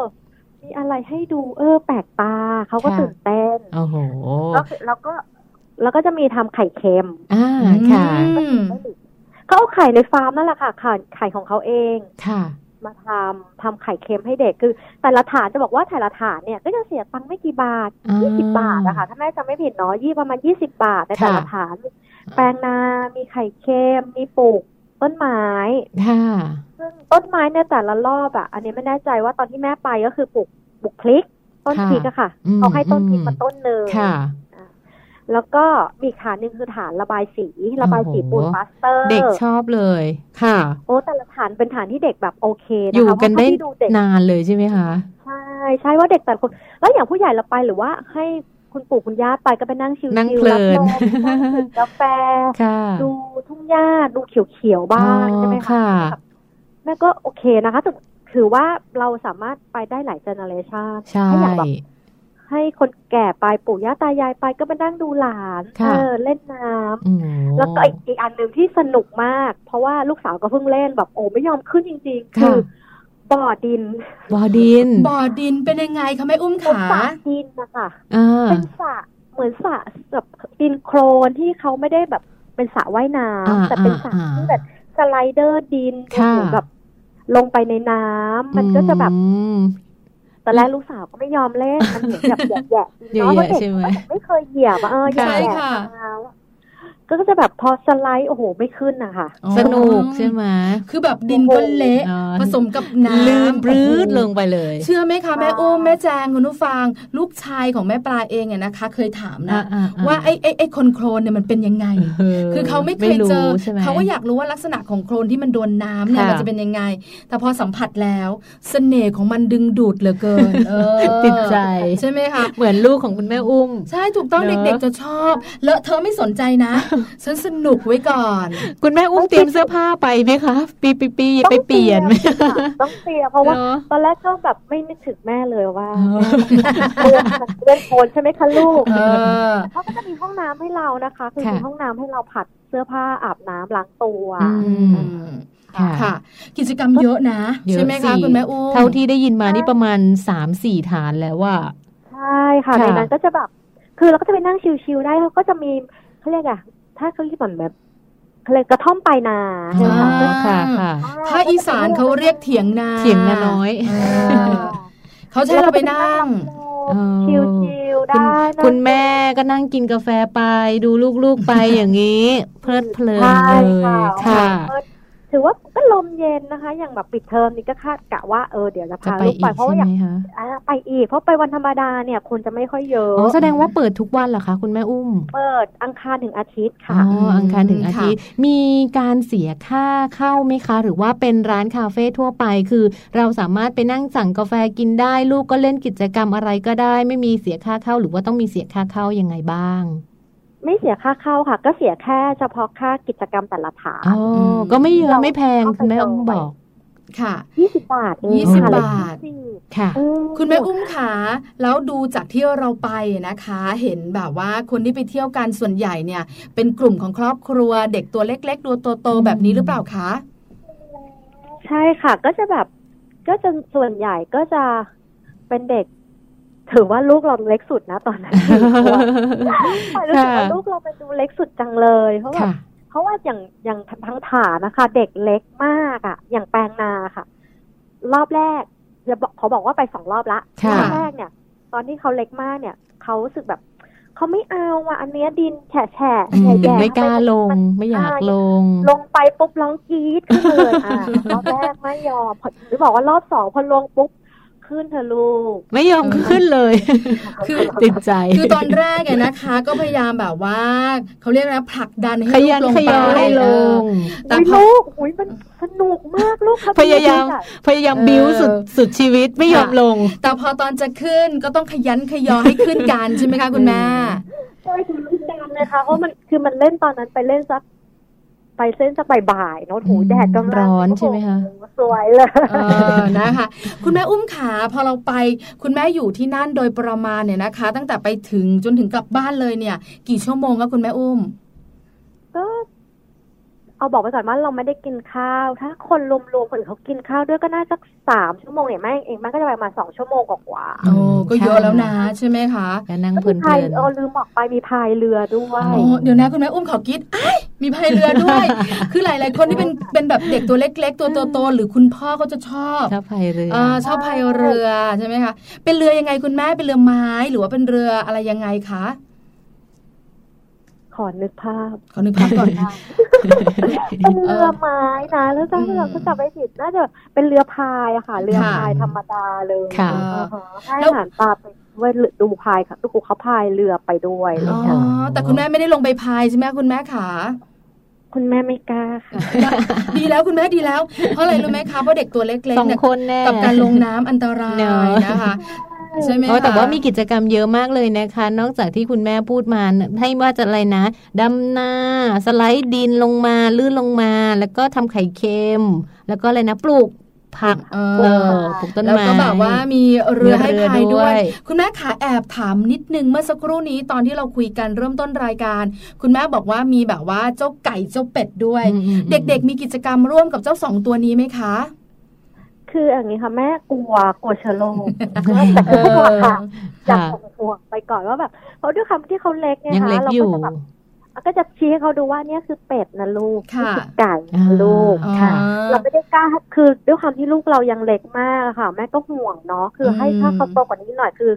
มีอะไรให้ดูเออ แปลกตาเขาก็ตื่นเต้นโอ้โหแล้วก็ แล้วก็จะมีทำไข่เค็ม อ่าค่ะเขาเอาไข่ในฟาร์มนั่นแหละค่ะไข่ไข่ของเขาเองค่ะ มาทำทำไข่เค็มให้เด็กคือ แต่ละฐานจะบอกว่าแต่ละฐานเนี่ยก็จะเสียตังค์ไม่กี่บาทยี่สิบบาทนะคะถ้าแม่จำไม่ผิดเนาะยี่ประมาณยี่สิบบาทในแต่ละฐานแปลงนา มีไข่เค็มมีปลูก ต้นไม้ค่ะซึ่งต้นไม้ในแต่ละรอบอะ อันนี้ไม่แน่ใจว่าตอนที่แม่ไปก็คือปลูกปลูกพลิก ต้นพลิกอะค่ะเขาให้ต้นพลิกมาต้นหนึ่งค่ะแล้วก็มีขาหนึ่งคือฐานระบายสีระบายสีปูนปาสเตอร์ เด็กชอบเลย ค่ะ โอ้แต่ละฐานเป็นฐานที่เด็กแบบโอเคนะคะอยู่กันได้นานเลยใช่ไหมคะ ใช่ใช่ว่าเด็กแต่ละคน แล้วอย่างผู้ใหญ่เราไปหรือว่าให้ คุณปู่คุณย่าไปก็ไปนั่งชิวๆนั่งเพลินกาแฟดูทุ่งหญ้าดูเขียวๆบ้างใช่ไหมคะแม่ก็โอเคนะคะถือว่าเราสามารถไปได้หลายเจเนอเรชันให้อย่างแบบให้คนแก่ไปปู่ย่าตายายไปก็ไปนั่งดูหลานเออเล่นน้ำแล้วก็อีกอันหนึ่งที่สนุกมาก เพราะว่าลูกสาวก็เพิ่งเล่นแบบโอ้ไม่ยอมขึ้นจริง ๆ คือ บ่อดิน บ่อดิน บ่อดินเป็นยังไงคะแม่อุ้มขาสระดินนะคะเป็นสระเหมือนสระแบบดินโคลนที่เขาไม่ได้แบบเป็นสระว่ายน้ำแต่เป็นสระที่แบบ slider ดินเหมือนแบบลงไปในน้ำมันก็จะแบบแต่แรกลูกสาวก็ไม่ยอมเล่นมันเหมือนแบบแย่ๆเนาะเพราะเด็กไม่เคยเหยียบเออแย่ๆ ก็จะแบบพอสไลด์โอ้โหไม่ขึ้นนะคะสนุกใช่ไหมคือแบบดินก็เละผสมกับน้ำลื่นปลื้ดลงไปเลย เชื่อไหมคะแม่โอ้แม่แจงคุณผู้ฟัง ลูกชายของแม่ปลาเองเนี่ยนะคะ เคยถามนะ ว่าไอ้ไอ้ไอ้คนโครนเนี่ยมันเป็นยังไง คือเขาไม่เคยเจอเขาก็อยากรู้ว่าลักษณะของโครนที่มันโดนน้ำเนี่ยมันจะเป็นยังไง แต่พอสัมผัสแล้วเสน่ห์ของมันดึงดูดเหลือเกินติดใจใช่ไหมคะเหมือนลูกของคุณแม่อุ้ม ใช่ถูกต้องเด็กๆจะชอบเลอะเธอไม่สนใจนะฉันสนุกไว้ก่อน คุณแม่อุ้มเตรียมเสื้อผ้าไปไหมคะ ปีปีปีไปเปลี่ยนไหมต้องเตรียมเพราะว่าตอนแรกก็แบบไม่นึกถึงแม่เลยว่าเรื่องโคนใช่ไหมคะลูกเขาก็จะมีห้องน้ำให้เรานะคะ คือมีห้องน้ำให้เราผัดเสื้อผ้าอาบน้ำล้างตัวค่ะ กิจกรรมเยอะนะ ใช่ไหมคะคุณแม่อุ้มเท่าที่ได้ยินมานี่ประมาณสามสี่ฐานแล้วว่าใช่ค่ะในนั้นก็จะแบบคือเราก็จะไปนั่งชิวๆได้เขาก็จะมีเขาเรียกอะ ถ้าเขาเรียกเหมือนแบบเขาเรียกกระท่อมปลายนาใช่ไหมคะค่ะถ้าอีสานเขาเรียกเถียงนาเถียงนาน้อยเขาใช้เราไปนั่งชิวๆได้คุณแม่ก็นั่งกินกาแฟไปดูลูกๆไปอย่างนี้ เพลิดเพลินเลยค่ะ ถือว่าก็ลมเย็นนะคะ อย่างแบบปิดเทอมนี่ก็คาดกะว่าเออเดี๋ยวจะพาลูกไปเพราะว่าอยากไปอีก เพราะไปวันธรรมดาเนี่ยคนจะไม่ค่อยเยอะอ๋อแสดงว่าเปิดทุกวันเหรอคะคุณแม่อุ้ม เปิดอังคารถึงอาทิตย์ค่ะอ๋ออังคารถึงอาทิตย์ มีการเสียค่าเข้าไหมคะ หรือว่าเป็นร้านคาเฟ่ทั่วไป คือ เราสามารถไปนั่งสั่งกาแฟกินได้ ลูกก็เล่นกิจกรรมอะไรก็ได้ ไม่มีเสียค่าเข้า หรือว่าต้องมีเสียค่าเข้ายังไงบ้าง ไม่เสียค่าเข้าค่ะ ก็เสียแค่เฉพาะค่ากิจกรรมแต่ละฐานอ๋อก็ไม่เยอะไม่แพงคุณแม่อุ้มบอก ค่ะยี่สิบบาทยี่สิบบาทค่ะ คุณแม่อุ้มขาแล้วดูจากที่เราไปนะคะ เห็นแบบว่าคนที่ไปเที่ยวกันส่วนใหญ่เนี่ย เป็นกลุ่มของครอบครัวเด็กตัวเล็ก ๆ ตัวโตๆแบบนี้หรือเปล่าคะใใช่ค่ะ ก็จะแบบก็จะส่วนใหญ่ก็จะเป็นเด็ก ถือว่าลูกเราเล็กสุดนะตอนนั้นรู้สึกว่าลูกเราเป็นดูเล็กสุดจังเลยเพราะว่าเพราะว่าอย่างอย่างทั้งฐานนะคะ เด็กเล็กมากอะ่ะ อย่างแปลงนาค่ะ รอบแรกจะบอกเขาบอกว่าไปสองรอบละรอบแรกเนี่ย ตอนที่เขาเล็กมากเนี่ยเขารู้สึกแบบเขาไม่เอาอะอันนี้ดินแฉะแฉะแย่ไม่กล้าลงไม่อยากลง ลงไปปุ๊บร้องกรี๊ดขึ้นเลยอะรอบแรกไม่ยอมหรือบอกว่ารอบสองพอลงปุ๊บ ขึ้นเธอลูก ไม่ยอมขึ้นเลย คือติดใจ คือตอนแรกเนี่ยนะคะ ก็พยายามแบบว่าเขาเรียกนะผลักดันให้ลูกลงไปให้ลงแต่ลูกอุ้ยมันสนุกมากลูกพยายามพยายามบิ้วสุดสุดชีวิตไม่ยอมลง แต่พอตอนจะขึ้นก็ต้องขยันขยอให้ขึ้นกันใช่ไหมคะคุณแม่ใช่คุณลูกดันเลยค่ะเพราะมันคือมันเล่นตอนนั้นไปเล่นสัก ไปเส้นสักบ่ายๆเนาะหูแดดกำลังร้อนใช่ไหมคะสวยเลยนะคะ คุณแม่อุ้มขาพอเราไป คุณแม่อยู่ที่นั่นโดยประมาณเนี่ยนะคะ ตั้งแต่ไปถึงจนถึงกลับบ้านเลยเนี่ย กี่ชั่วโมงคะคุณแม่อุ้มก็ เอาบอกไปก่อนว่าเราไม่ได้กินข้าว ถ้าคนรวมๆคนอื่นเขากินข้าวด้วยก็น่าจะสามชั่วโมงเนี่ยแม่เองแม่ก็จะไปมาสองชั่วโมงกว่าโอ้ก็เยอะแล้วนะใช่ไหมคะแนั่งเพลินๆเออลืมบอกไปมีพายเรือด้วยเดี๋ยวนะคุณแม่อุ้มขอคิดมีพายเรือด้วย คือหลายๆคนที่เป็นเป็นแบบเด็กตัวเล็ก ๆ ตัวโตๆหรือคุณพ่อเขาจะชอบชอบพายเรือชอบพายเรือใช่ไหมคะเป็นเรือยังไงคุณแม่เป็นเรือไม้หรือว่าเป็นเรืออะไรยังไงคะข อนึกภาพ ขอนึกภาพก่อนเป็นเรือไม้นะแล้วถ้าเราก็จับไม่ผิดน่าจะเป็นเรือพายอะค่ะ เรือพายธรรมดาเลยค่ะให้อาหารปลาไปว่าดูพายค่ะลูกเขาพายเรือไปด้วยอ๋อแต่คุณแม่ไม่ได้ลงไปพายใช่ไหมคุณแม่ขาคุณแม่ไม่กล้าค่ะ ดีแล้วคุณแม่ดีแล้ว เพราะอะไรรู้ไหมคะเพราะเด็กตัวเล็กๆเนี่ยกับการลงน้ำอันตรายนะคะ ใช่ไหมคะแต่ว่ามีกิจกรรมเยอะมากเลยนะคะ นอกจากที่คุณแม่พูดมาให้ว่าจะอะไรนะดำนาสไลด์ดินลงมาลื่นลงมา แล้วก็ทำไข่เค็ม แล้วก็อะไรนะปลูกผักเออปลูกต้นไม้แล้วก็แบบว่ามีเรือให้พายด้วย คุณแม่ขาแอบถามนิดนึงเมื่อสักครู่นี้ตอนที่เราคุยกันเริ่มต้นรายการ คุณแม่บอกว่ามีแบบว่าเจ้าไก่เจ้าเป็ดด้วย เด็กๆ มีกิจกรรมร่วมกับเจ้าสองตัวนี้ไหมคะ คืออย่างนี้ค่ะแม่กลัวกลัวเชื้อโรคแต่ก็กลัวค่ะจากห่วงไปก่อนว่าแบบเพราะด้วยคำที่เขาเล็กไงคะเราก็จะแบบก็จะชี้ให้เขาดูว่าเนี่ยคือเป็ดนะลูกคือไก่ลูกค่ะ เราไม่ได้กล้าคือด้วยความที่ลูกเรายังเล็กมากค่ะ แม่ก็ห่วงเนาะคือให้ถ้าเขาโตกว่านี้หน่อยคือ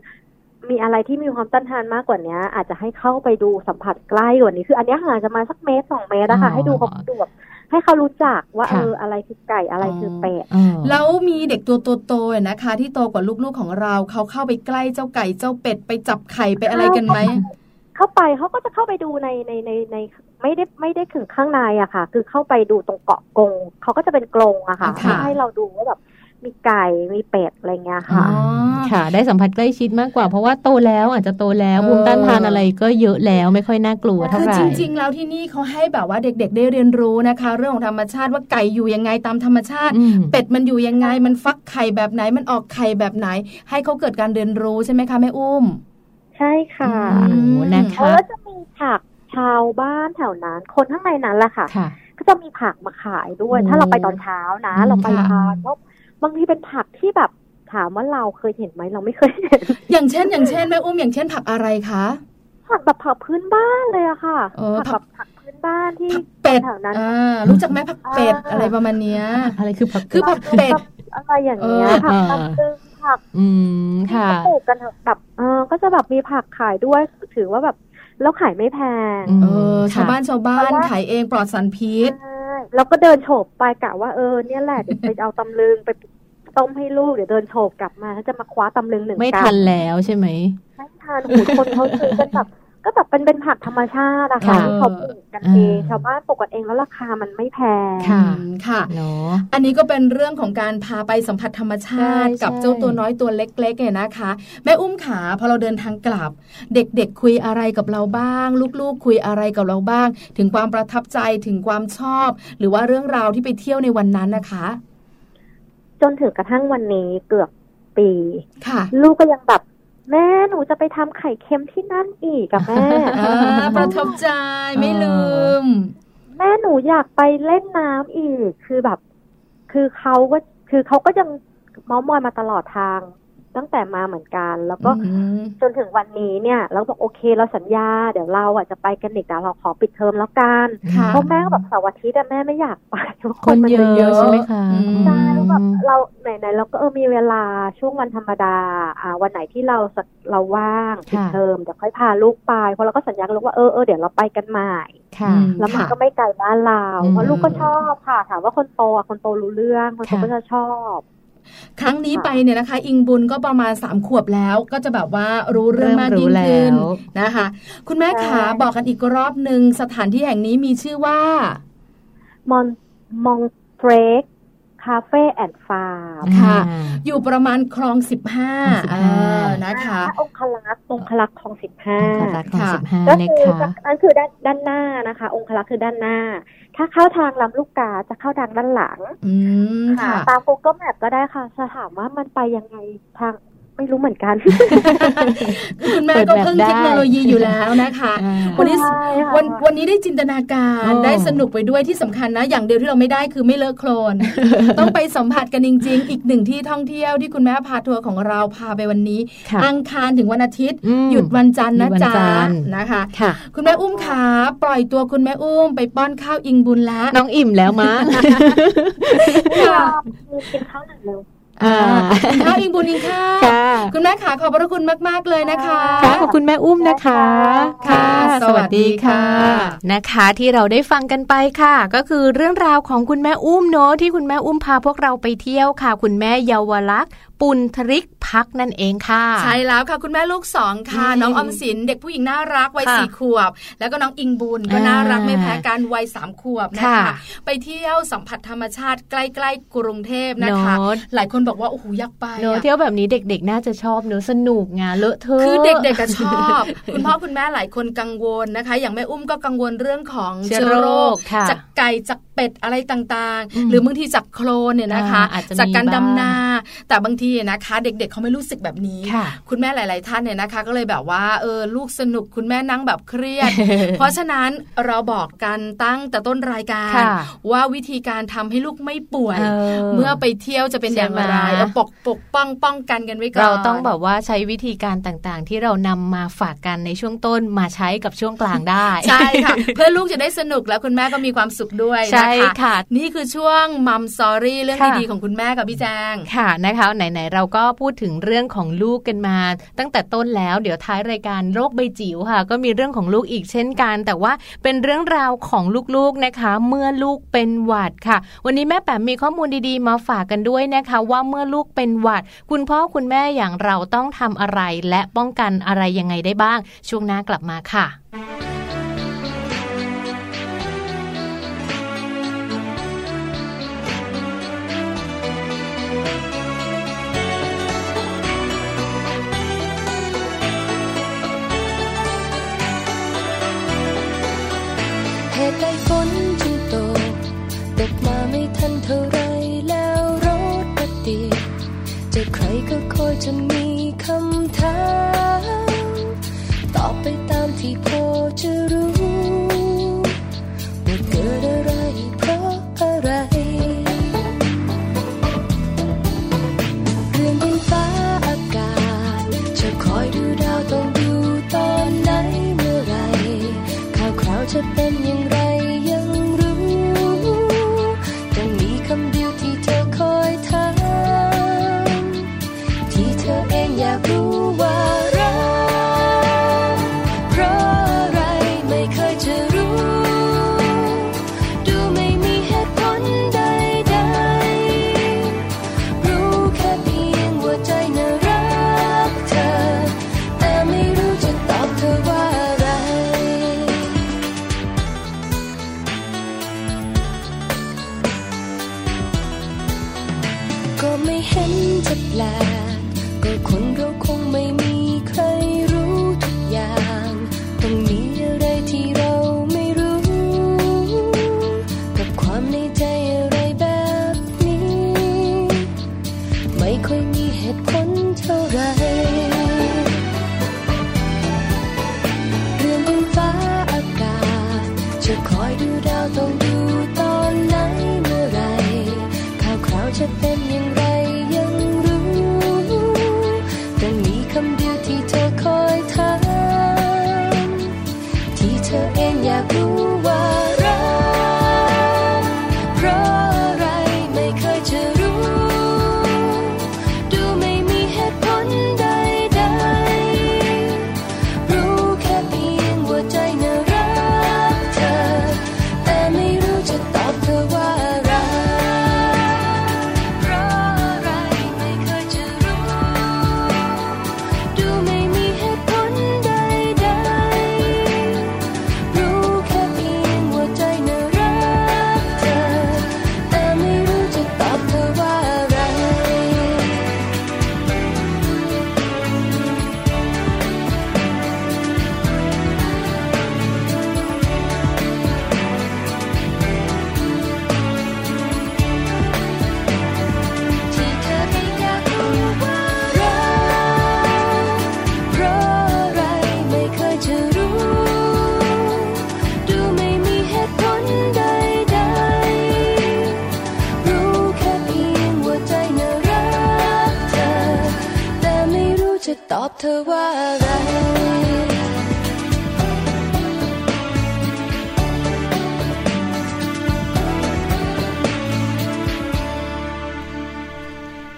มีอะไรที่มีความต้านทานมากกว่านี้อาจจะให้เข้าไปดูสัมผัสใกล้กว่านี้คือ อันนี้ห่างจะมาสักเมตรสองเมตรนะคะให้ดูเขาดูแบบ ให้เขารู้จักว่าเอออะไรคือไก่อะไรคือเป็ดแล้วมีเด็กตัวโตๆนะคะ ที่โตกว่าลูกๆของเราเขาเข้าไปใกล้เจ้าไก่เจ้าเป็ดไปจับไข่ไปอะไรกันไหมเข้าไปเขาก็จะเข้าไปดูในในในในไม่ได้ไม่ได้ถึงข้างในอะค่ะ คือเข้าไปดูตรงเกาะกงเขาก็จะเป็นกรงอะค่ะให้เราดูว่าแบบ มีไก่มีเป็ดอะไรเงี้ยค่ะค่ะ ได้สัมผัสใกล้ชิดมากกว่า เพราะว่าโตแล้วอาจจะโตแล้วภูมิต้านทานอะไรก็เยอะแล้วไม่ค่อยน่ากลัวเท่าไหร่จริง ๆ แล้วที่นี่เขาให้แบบว่าเด็ก ๆ ได้เรียนรู้นะคะ เรื่องของธรรมชาติว่าไก่อยู่ยังไงตามธรรมชาติ เป็ดมันอยู่ยังไงมันฟักไข่แบบไหนมันออกไข่แบบไหน ให้เขาเกิดการเรียนรู้ใช่ไหมคะแม่อุ้ม ใช่ค่ะนะคะแล้วจะมีผักชาวบ้านแถวนั้น คนข้างในนั้นแหละค่ะก็จะมีผักมาขายด้วย ถ้าเราไปตอนเช้านะ เราไปทานเพราะ บางทีเป็นผักที่แบบถามว่าเราเคยเห็นไหมเราไม่เคยเห็น อย่างเช่น อย่างเช่นแม่อุ้มอย่างเช่นผักอะไรคะผักแบบผักพื้นบ้านเลยอะค่ะผักแบบผักพื้นบ้านที่เป็ดแถวนั้นรู้จักไหมผักเป็ดอะไรประมาณเนี้ยอะไรคือผักคือผักเป็ดอะไรอย่างเงี้ยผักตำลึงผัก อืมค่ะปลูกกันแบบเออก็จะแบบมีผักขายด้วยถือว่าแบบ แล้วขายไม่แพงเออชาวบ้านชาวบ้านขายเองปลอดสารพิษแล้วก็เดินโฉบไปกะว่าเออเนี่ยแหละไปเอาตำลึงไปต้มให้ลูกเดี๋ยวเดินโฉบกลับมาถ้าจะมาคว้าตำลึงหนึ่งไม่ทันแล้วใช่ไหมไม่ทันหูคนเขาซื้อกันแบบ ก็แบบเป็นเป็นผักธรรมชาติอะค่ะที่เขาปลูกกันเองชาวบ้านปลูกกันเองแล้วราคามันไม่แพงค่ะค่ะเนาะอันนี้ก็เป็นเรื่องของการพาไปสัมผัสธรรมชาติ กับเจ้าตัวน้อยตัวเล็กๆเนี่ยนะคะ แม่อุ้มขาพอเราเดินทางกลับ เด็กๆคุยอะไรกับเราบ้าง ลูกๆ คุยอะไรกับเราบ้าง ถึงความประทับใจถึงความชอบ หรือว่าเรื่องราวที่ไปเที่ยวในวันนั้นนะคะ จนถึงกระทั่งวันนี้เกือบปีค่ะลูกก็ยังแบบ แม่หนูจะไปทำไข่เค็มที่นั่นอีกกับแม่ประทับใจไม่ลืม แม่หนูอยากไปเล่นน้ำอีกคือแบบ คือเขาก็คือเขาก็ยังเมามอยมาตลอดทาง ตั้งแต่มาเหมือนกัน แล้วก็จนถึงวันนี้เนี่ย เราบอกโอเคเราสัญญา เดี๋ยวเราอะจะไปกันอีกแต่เราขอปิดเทอมแล้วกันเพราะแม่ก็แบบเสาร์อาทิตย์แม่ไม่อยากไปคนเยอะใช่ไหมคะใช่แล้วแบบเราไหนๆเราก็เออมีเวลาช่วงวันธรรมดา อ่า วันไหนที่เราเราว่างปิดเทอมเดี๋ยวค่อยพาลูกไปเพราะเราก็สัญญากันแล้วว่าเออเออเดี๋ยวเราไปกันใหม่แล้วมันก็ไม่ไกลบ้านเราเพราะลูกก็ชอบค่ะถามว่าคนโตอะคนโตรู้เรื่องคนโตก็จะชอบ ครั้งนี้ไปเนี่ยนะคะ อิงบุญก็ประมาณสามขวบแล้ว ก็จะแบบว่ารู้เรื่องมากยิ่งขึ้นนะคะ คุณแม่ขาบอกกันอีกรอบหนึ่งสถานที่แห่งนี้มีชื่อว่ามอนมองเทรกคาเฟ่แอนด์ฟาร์มค่ะ อยู่ประมาณคลองสิบห้านะคะองคลักษ์องคลักษ์คลองสิบห้าค่ะก็คือนั่นคือด้านด้านหน้านะคะ องคลักษ์คือด้านหน้า ถ้าเข้าทางลำลูกกาจะเข้าทางด้านหลังค่ะ ตาม Google Map ก็ได้ค่ะจะถามว่ามันไปยังไงทาง ไม่รู้เหมือนกันคุณแม่ก็เพิ่งเทคโนโลยีอยู่แล้วนะคะ วันนี้วันวันนี้ได้จินตนาการได้สนุกไปด้วยที่สำคัญนะ อย่างเดียวที่เราไม่ได้คือไม่เลอะโคลน ต้องไปสัมผัสกันจริง ๆ อีกหนึ่งที่ท่องเที่ยวที่คุณแม่พาทัวร์ของเราพาไปวันนี้ อังคารถึงวันอาทิตย์ หยุดวันจันทร์นะจ๊ะนะคะ คุณแม่อุ้มขาปล่อยตัวคุณแม่อุ้มไปป้อนข้าวอิงบุญแล้วน้องอิ่มแล้วมะกินข้าวหนึ่งเร็ว ข้าวอิงบุญอิงค่ะคุณแม่ขาขอบพระคุณมาก ๆ เลยนะคะขอบคุณแม่อุ้มนะคะ ค่ะ สวัสดีค่ะ นะคะที่เราได้ฟังกันไปค่ะ ก็คือเรื่องราวของคุณแม่อุ้มเนาะที่คุณแม่อุ้มพาพวกเราไปเที่ยวค่ะ คุณแม่เยาวลักษณ์ ปุณทริกพักนั่นเองค่ะ ใช่แล้วค่ะคุณแม่ลูกสองค่ะ น้องอมสินเด็กผู้หญิงน่ารักวัยสี่ขวบ แล้วก็น้องอิงบุญก็น่ารักไม่แพ้กันวัยสามขวบนะคะไปเที่ยวสัมผัสธรรมชาติใกล้ๆกรุงเทพนะคะ หลายคนบอกว่าโอ้โหอยากไปเนอะเที่ยวแบบนี้เด็กๆ น่าจะชอบเนอะสนุกงานเลอะเทอะคือเด็กๆก็ชอบ คุณพ่อคุณแม่หลายคนกังวลนะคะ อย่างแม่อุ้มก็กังวลเรื่องของเชื้อโรคจากไก่จากเป็ดอะไรต่างๆ หรือบางทีจากโคลนเนี่ยนะคะจากการดำนา แต่บางทีนะคะ เด็ก ๆเขาไม่รู้สึกแบบนี้ คุณแม่หลาย ๆ ท่านเนี่ยนะคะ ก็เลยแบบว่าเออลูกสนุกคุณแม่นั่งแบบเครียด เพราะฉะนั้นเราบอกกันตั้งแต่ต้นรายการ ว่าวิธีการทำให้ลูกไม่ป่วย เมื่อไปเที่ยวจะเป็นอย่างไรปกปกป้องป้องกันกันไว้ก่อนเราต้องแบบว่าใช้วิธีการต่างๆ ที่เรานำมาฝากกันในช่วงต้นมาใช้กับช่วงกลางได้ใช่ค่ะเพื่อลูกจะได้สนุกแล้วคุณแม่ก็มีความสุขด้วยใช่ค่ะนี่คือช่วงมัมซอรี่เรื่องดีๆของคุณแม่กับพี่แจงค่ะนะคะไหนๆเราก็พูดถึงเรื่องของลูกกันมา ตั้งแต่ต้นแล้วเดี๋ยวท้ายรายการโรคใบจิ๋วค่ะ ก็มีเรื่องของลูกอีกเช่นกัน แต่ว่าเป็นเรื่องราวของลูกๆนะคะ เมื่อลูกเป็นหวัดค่ะ วันนี้แม่แป๋มมีข้อมูลดีๆ มาฝากกันด้วยนะคะ ว่าเมื่อลูกเป็นหวัด คุณพ่อคุณแม่อย่างเราต้องทำอะไร และป้องกันอะไรยังไงได้บ้าง ช่วงหน้ากลับมาค่ะ อยากรู้ว่ารักเพราะ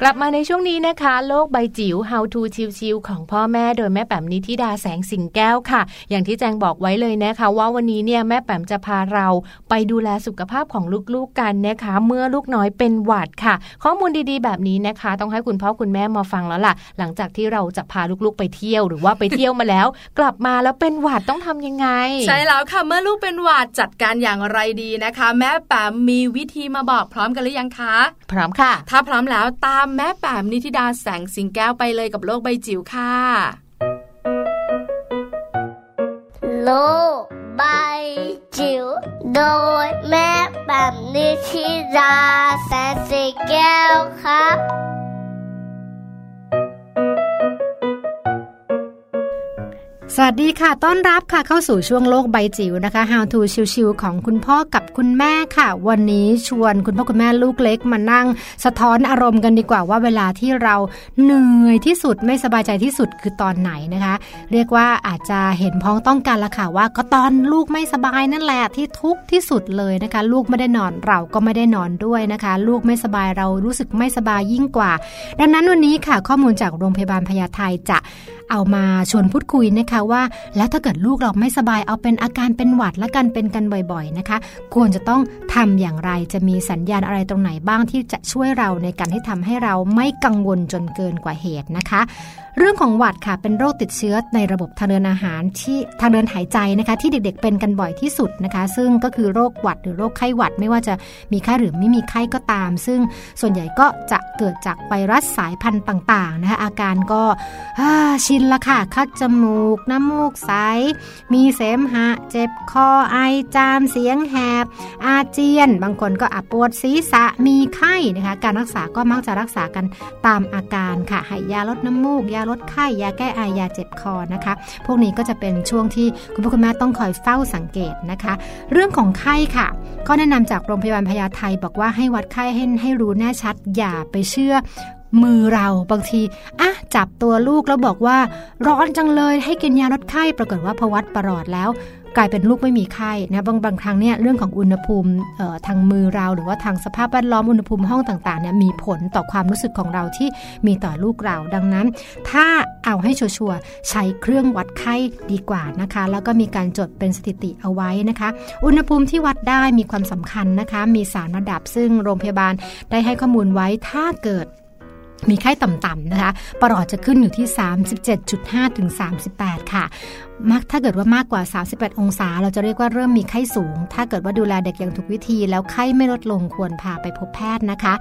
ลับมาในช่วงนี้นะคะ โลกใบจิ๋ว How to ชิวๆของพ่อแม่โดยแม่แป๋มนิธิดาแสงสิงแก้วค่ะ อย่างที่แจงบอกไว้เลยนะคะ ว่าวันนี้เนี่ยแม่แป๋มจะพาเราไปดูแลสุขภาพของลูกๆกันนะคะ เมื่อลูกน้อยเป็นหวัดค่ะ ข้อมูลดีๆ แบบนี้นะคะ ต้องให้คุณพ่อคุณแม่มาฟังแล้วล่ะ หลังจากที่เราจะพาลูกๆไปเที่ยวหรือว่าไปเที่ยวมาแล้ว กลับมาแล้วเป็นหวัดต้องทำยังไง ใช่แล้วค่ะเมื่อลูกเป็นหวัดจัดการอย่างไรดีนะคะ แม่แป๋มมีวิธีมาบอกพร้อมกันหรือยังคะ พร้อมค่ะ ถ้าพร้อมแล้วตามแม่แปมนิธิดาแสงสิงแก้วไปเลยกับโลกใบจิ๋วค่ะ โลกใบจิ๋วโดยแม่แปมนิธิดาแสงสิงแก้วครับ สวัสดีค่ะ ต้อนรับค่ะเข้าสู่ช่วงโลกใบจิ๋วนะคะ How to ชิวๆของคุณพ่อกับคุณแม่ค่ะ วันนี้ชวนคุณพ่อคุณแม่ลูกเล็กมานั่ง สะท้อนอารมณ์กันดีกว่าว่าเวลาที่เราเหนื่อยที่สุดไม่สบายใจที่สุดคือตอนไหนนะคะ เรียกว่าอาจจะเห็นพ้องต้องกันละค่ะว่าก็ตอนลูกไม่สบายนั่นแหละที่ทุกข์ที่สุดเลยนะคะ ลูกไม่ได้นอนเราก็ไม่ได้นอนด้วยนะคะ ลูกไม่สบายเรารู้สึกไม่สบายยิ่งกว่า ดังนั้นวันนี้ค่ะข้อมูลจากโรงพยาบาลพญาไทจะเอามาชวนพูดคุยนะคะว่า แล้วถ้าเกิดลูกเราไม่สบายเอาเป็นอาการเป็นหวัดและกันเป็นกันบ่อยๆนะคะ ควรจะต้องทำอย่างไรจะมีสัญญาณอะไรตรงไหนบ้างที่จะช่วยเราในการที่ทำให้เราไม่กังวลจนเกินกว่าเหตุนะคะเรื่องของหวัดค่ะเป็นโรคติดเชื้อในระบบทางเดินอาหารที่ทางเดินหายใจนะคะ ที่เด็กๆเป็นกันบ่อยที่สุดนะคะ ซึ่งก็คือโรคหวัดหรือโรคไข้หวัดไม่ว่าจะมีไข้หรือไม่มีไข้ก็ตาม ซึ่งส่วนใหญ่ก็จะเกิดจากไวรัสสายพันธุ์ต่างๆนะคะอาการก็ชินละค่ะ คัดจมูก น้ำมูกใส มีเสมหะ เจ็บคอไอจามเสียงแหบ อาเจียน บางคนก็อับปวดศีรษะมีไข้นะคะ การรักษาก็มักจะรักษากันตามอาการค่ะให้ยาลดน้ำมูก ยาลดไข้ยาแก้ไอยาเจ็บคอนะคะ พวกนี้ก็จะเป็นช่วงที่คุณพ่อคุณแม่ต้องคอยเฝ้าสังเกตนะคะ เรื่องของไข้ค่ะ ก็แนะนำจากโรงพยาบาลพญาไทบอกว่าให้วัดไข้ให้ให้รู้แน่ชัด อย่าไปเชื่อ มือเราบางทีอะจับตัวลูกแล้วบอกว่า ร้อนจังเลยให้กินยาลดไข้ปรากฏว่าพวัดประหลอดแล้ว กลายเป็นลูกไม่มีไข้นะบางบางครั้งเนี่ยเรื่องของอุณหภูมิทางมือเรา หรือว่าทางสภาพแวดล้อมอุณหภูมิห้องต่างๆเนี่ยมีผลต่อความรู้สึกของเราที่มีต่อลูกเรา ดังนั้น ถ้าเอาให้ชัวร์ใช้เครื่องวัดไข้ดีกว่านะคะ แล้วก็มีการจดเป็นสถิติเอาไว้นะคะ อุณหภูมิที่วัดได้มีความสำคัญนะคะ มีสารระดับซึ่งโรงพยาบาลได้ให้ข้อมูลไว้ถ้าเกิด มีไข้ต่ำๆนะคะปลอดจะขึ้นอยู่ที่ 37.5 ถึง 38 ค่ะมากถ้าเกิดว่ามากกว่า 38 องศา เราจะเรียกว่าเริ่มมีไข้สูง ถ้าเกิดว่าดูแลเด็กอย่างถูกวิธีแล้วไข้ไม่ลดลงควรพาไปพบแพทย์นะคะ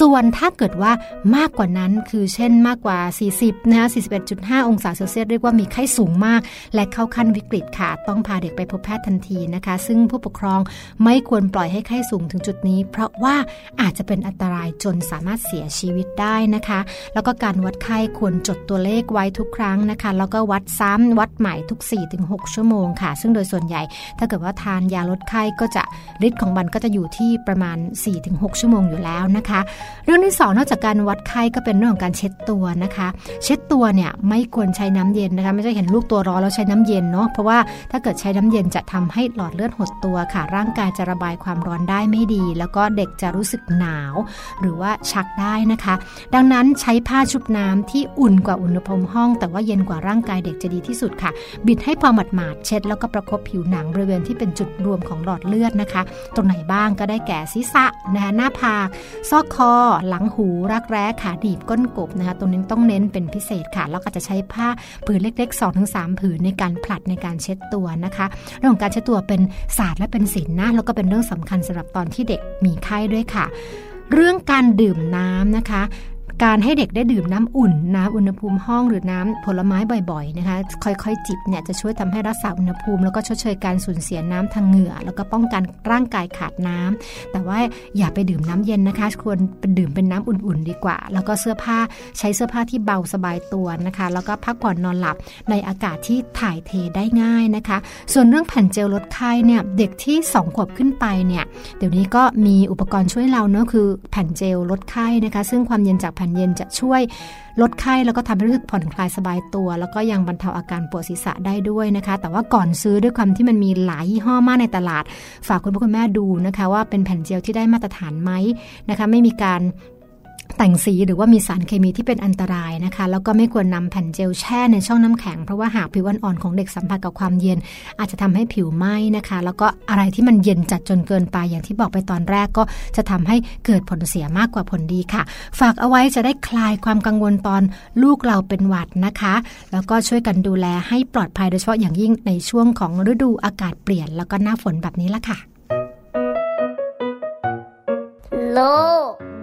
ส่วนถ้าเกิดว่ามากกว่านั้นคือเช่นมากกว่า 40 นะคะ 41.5 องศาเซลเซียสเรียกว่ามีไข้สูงมาก และเข้าขั้นวิกฤตค่ะ ต้องพาเด็กไปพบแพทย์ทันทีนะคะ ซึ่งผู้ปกครองไม่ควรปล่อยให้ไข้สูงถึงจุดนี้ เพราะว่าอาจจะเป็นอันตรายจนสามารถเสียชีวิตได้นะคะ แล้วก็การวัดไข้ควรจดตัวเลขไว้ทุกครั้งนะคะ แล้วก็วัดซ้ำวัดใหม่ทุก4-6 ชั่วโมงค่ะ ซึ่งโดยส่วนใหญ่ ถ้าเกิดว่าทานยาลดไข้ก็จะฤทธิ์ของมันก็จะอยู่ที่ประมาณ 4-6 ชั่วโมงอยู่แล้วนะคะ เรื่องที่ 2 นอกจากการวัดไข้ก็เป็นเรื่องของการเช็ดตัวนะคะ เช็ดตัวเนี่ยไม่ควรใช้น้ำเย็นนะคะ ไม่ใช่เห็นลูกตัวร้อนแล้วใช้น้ำเย็นเนาะเพราะว่าถ้าเกิดใช้น้ำเย็นจะทำให้หลอดเลือดหดตัวค่ะ ร่างกายจะระบายความร้อนได้ไม่ดี แล้วก็เด็กจะรู้สึกหนาว หรือว่าชักได้นะคะ ดังนั้นใช้ผ้าชุบน้ำที่อุ่นกว่าอุณหภูมิห้อง แต่ว่าเย็นกว่าร่างกายเด็กจะดีที่สุดค่ะบิดให้พอหมาดๆเช็ดแล้วก็ประคบผิวหนังบริเวณที่เป็นจุดรวมของหลอดเลือดนะคะ ตรงไหนบ้างก็ได้แก่ศีรษะนะคะหน้าผาก ซอกคอ หลังหู รักแร้ขาดีบก้นกบนะคะตรงนี้ต้องเน้นเป็นพิเศษค่ะ แล้วก็จะใช้ผ้าผืนเล็ก ๆ 2-3 ผืนในการผลัดในการเช็ดตัวนะคะ เรื่องของการเช็ดตัวเป็นศาสตร์และเป็นศิลป์นะแล้วก็เป็นเรื่องสำคัญสำหรับตอนที่เด็กมีไข้ด้วยค่ะ เรื่องการดื่มน้ำนะคะ การให้เด็กได้ดื่มน้ำอุ่นน้ำอุณหภูมิห้องหรือน้ำผลไม้บ่อยๆนะคะค่อยๆ จิบเนี่ยจะช่วยทำให้รักษาอุณหภูมิ แล้วก็ชดเชยการสูญเสียน้ำทางเหงื่อ แล้วก็ป้องกันร่างกายขาดน้ำแต่ว่าอย่าไปดื่มน้ำเย็นนะคะ ควรเป็นดื่มเป็นน้ำอุ่นๆ ดีกว่า แล้วก็เสื้อผ้าใช้เสื้อผ้าที่เบาสบายตัวนะคะ แล้วก็พักผ่อนนอนหลับในอากาศที่ถ่ายเทได้ง่ายนะคะ ส่วนเรื่องแผ่นเจลลดไข้เนี่ยเด็กที่2ขวบขึ้นไปเนี่ยเดี๋ยวนี้ก็มีอุปกรณ์ช่วยเราเนาะคือแผ่นเจลลดไข้นะคะ ซึ่งความเย็นจากแผ่นานเย็นจะช่วยลดไข้แล้วก็ทำให้รู้สึกผ่อนคลายสบายตัว แล้วก็ยังบรรเทาอาการปวดศีรษะได้ด้วยนะคะ แต่ว่าก่อนซื้อด้วยความที่มันมีหลายยี่ห้อมากในตลาด ฝากคุณพ่อคุณแม่ดูนะคะ ว่าเป็นแผ่นเจลที่ได้มาตรฐานไหมนะคะ ไม่มีการ แต่งสีหรือว่ามีสารเคมีที่เป็นอันตรายนะคะ แล้วก็ไม่ควรนำแผ่นเจลแช่ในช่องน้ำแข็ง เพราะว่าหากผิวอ่อนๆของเด็กสัมผัสกับความเย็น อาจจะทำให้ผิวไหม้นะคะ แล้วก็อะไรที่มันเย็นจัดจนเกินไปอย่างที่บอกไปตอนแรกก็จะทำให้เกิดผลเสียมากกว่าผลดีค่ะ ฝากเอาไว้จะได้คลายความกังวลตอนลูกเราเป็นหวัดนะคะ แล้วก็ช่วยกันดูแลให้ปลอดภัยโดยเฉพาะอย่างยิ่งในช่วงของฤดูอากาศเปลี่ยน แล้วก็หน้าฝนแบบนี้ละค่ะโล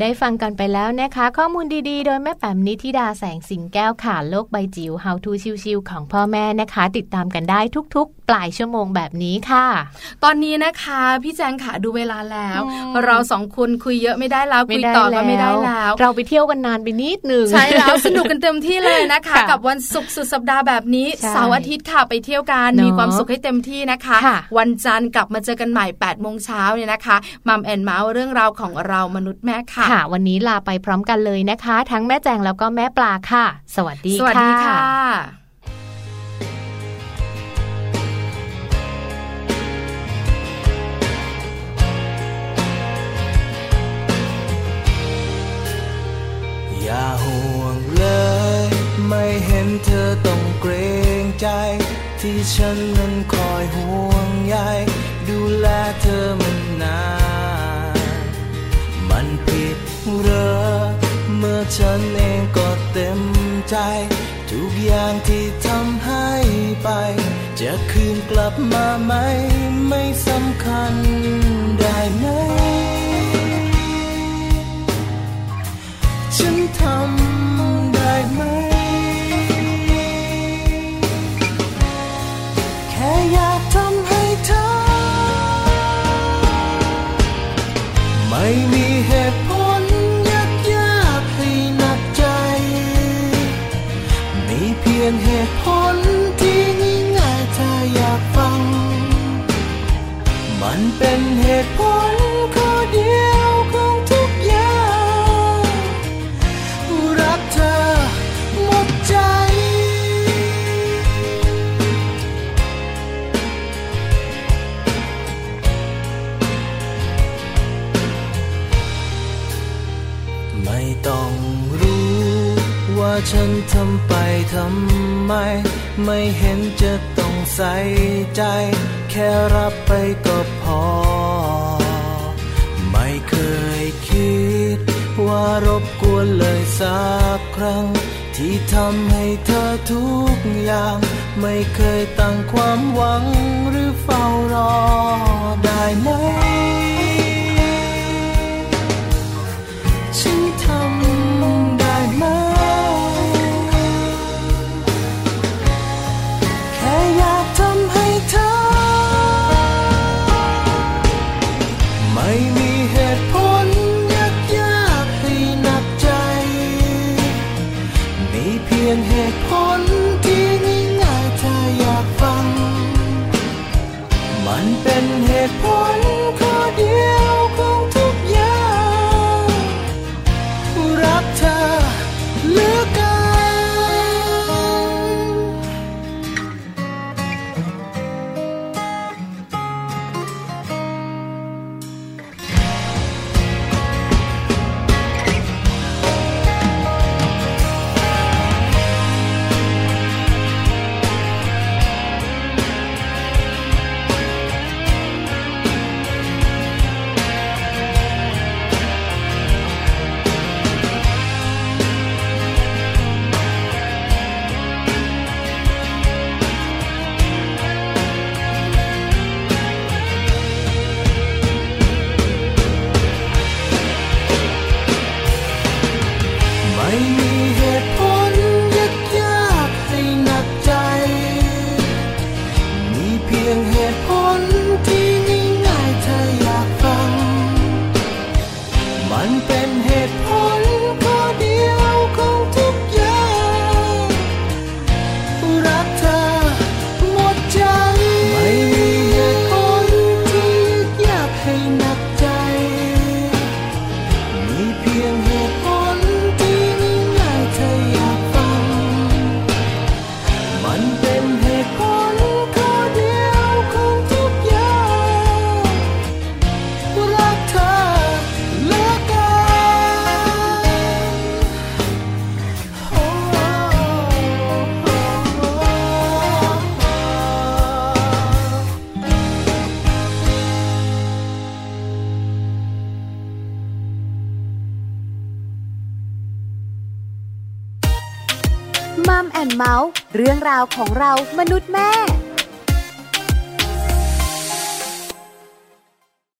ได้ฟังกันไปแล้วนะคะ ข้อมูลดีๆ โดยแม่แป๋มนิธิดาแสงสิงแก้วค่ะโลกใบจิ๋ว How to ชิวๆของพ่อแม่นะคะ ติดตามกันได้ทุกๆ ปลายชั่วโมงแบบนี้ค่ะ ตอนนี้นะคะ พี่แจงค่ะดูเวลาแล้ว เราสองคนคุยเยอะไม่ได้แล้วคุยต่อก็ไม่ได้แล้ว เราไปเที่ยวกันนานไปนิดหนึ่งใช่แล้วสนุกกันเต็มที่เลยนะคะ กับวันศุกร์สุดสัปดาห์แบบนี้เสาร์อาทิตย์ค่ะไปเที่ยวกันมีความสุขให้เต็มที่นะคะ วันจันทร์กลับมาเจอกันใหม่8ปดโมงเช้าเนี่ยนะคะมัมแอนเมาส์เรื่องราวของเรามนุษย์แม่ค่ะค่ะ วันนี้ลาไปพร้อมกันเลยนะคะ ทั้งแม่แจงแล้วก็แม่ปลาค่ะ สวัสดีค่ะ สวัสดีค่ะ อย่าห่วงเลย ไม่เห็นเธอต้องเกรงใจ ที่ฉันนั้นคอยห่วงใยดูแลเธอมันนานมันผิด เรอเมื่อฉันเองก็เต็มใจ ทุกอย่างที่ทำให้ไป จะคืนกลับมาไหม ไม่สำคัญได้ไหม ฉันทำำไปทำไม ไม่เห็นจะต้องใส่ใจ แค่รับไปก็พอ ไม่เคยคิด ว่ารบกวนเลยสักครั้ง ที่ทำให้เธอทุกอย่าง ไม่เคยตั้งความหวังหรือเฝ้ารอได้ไหม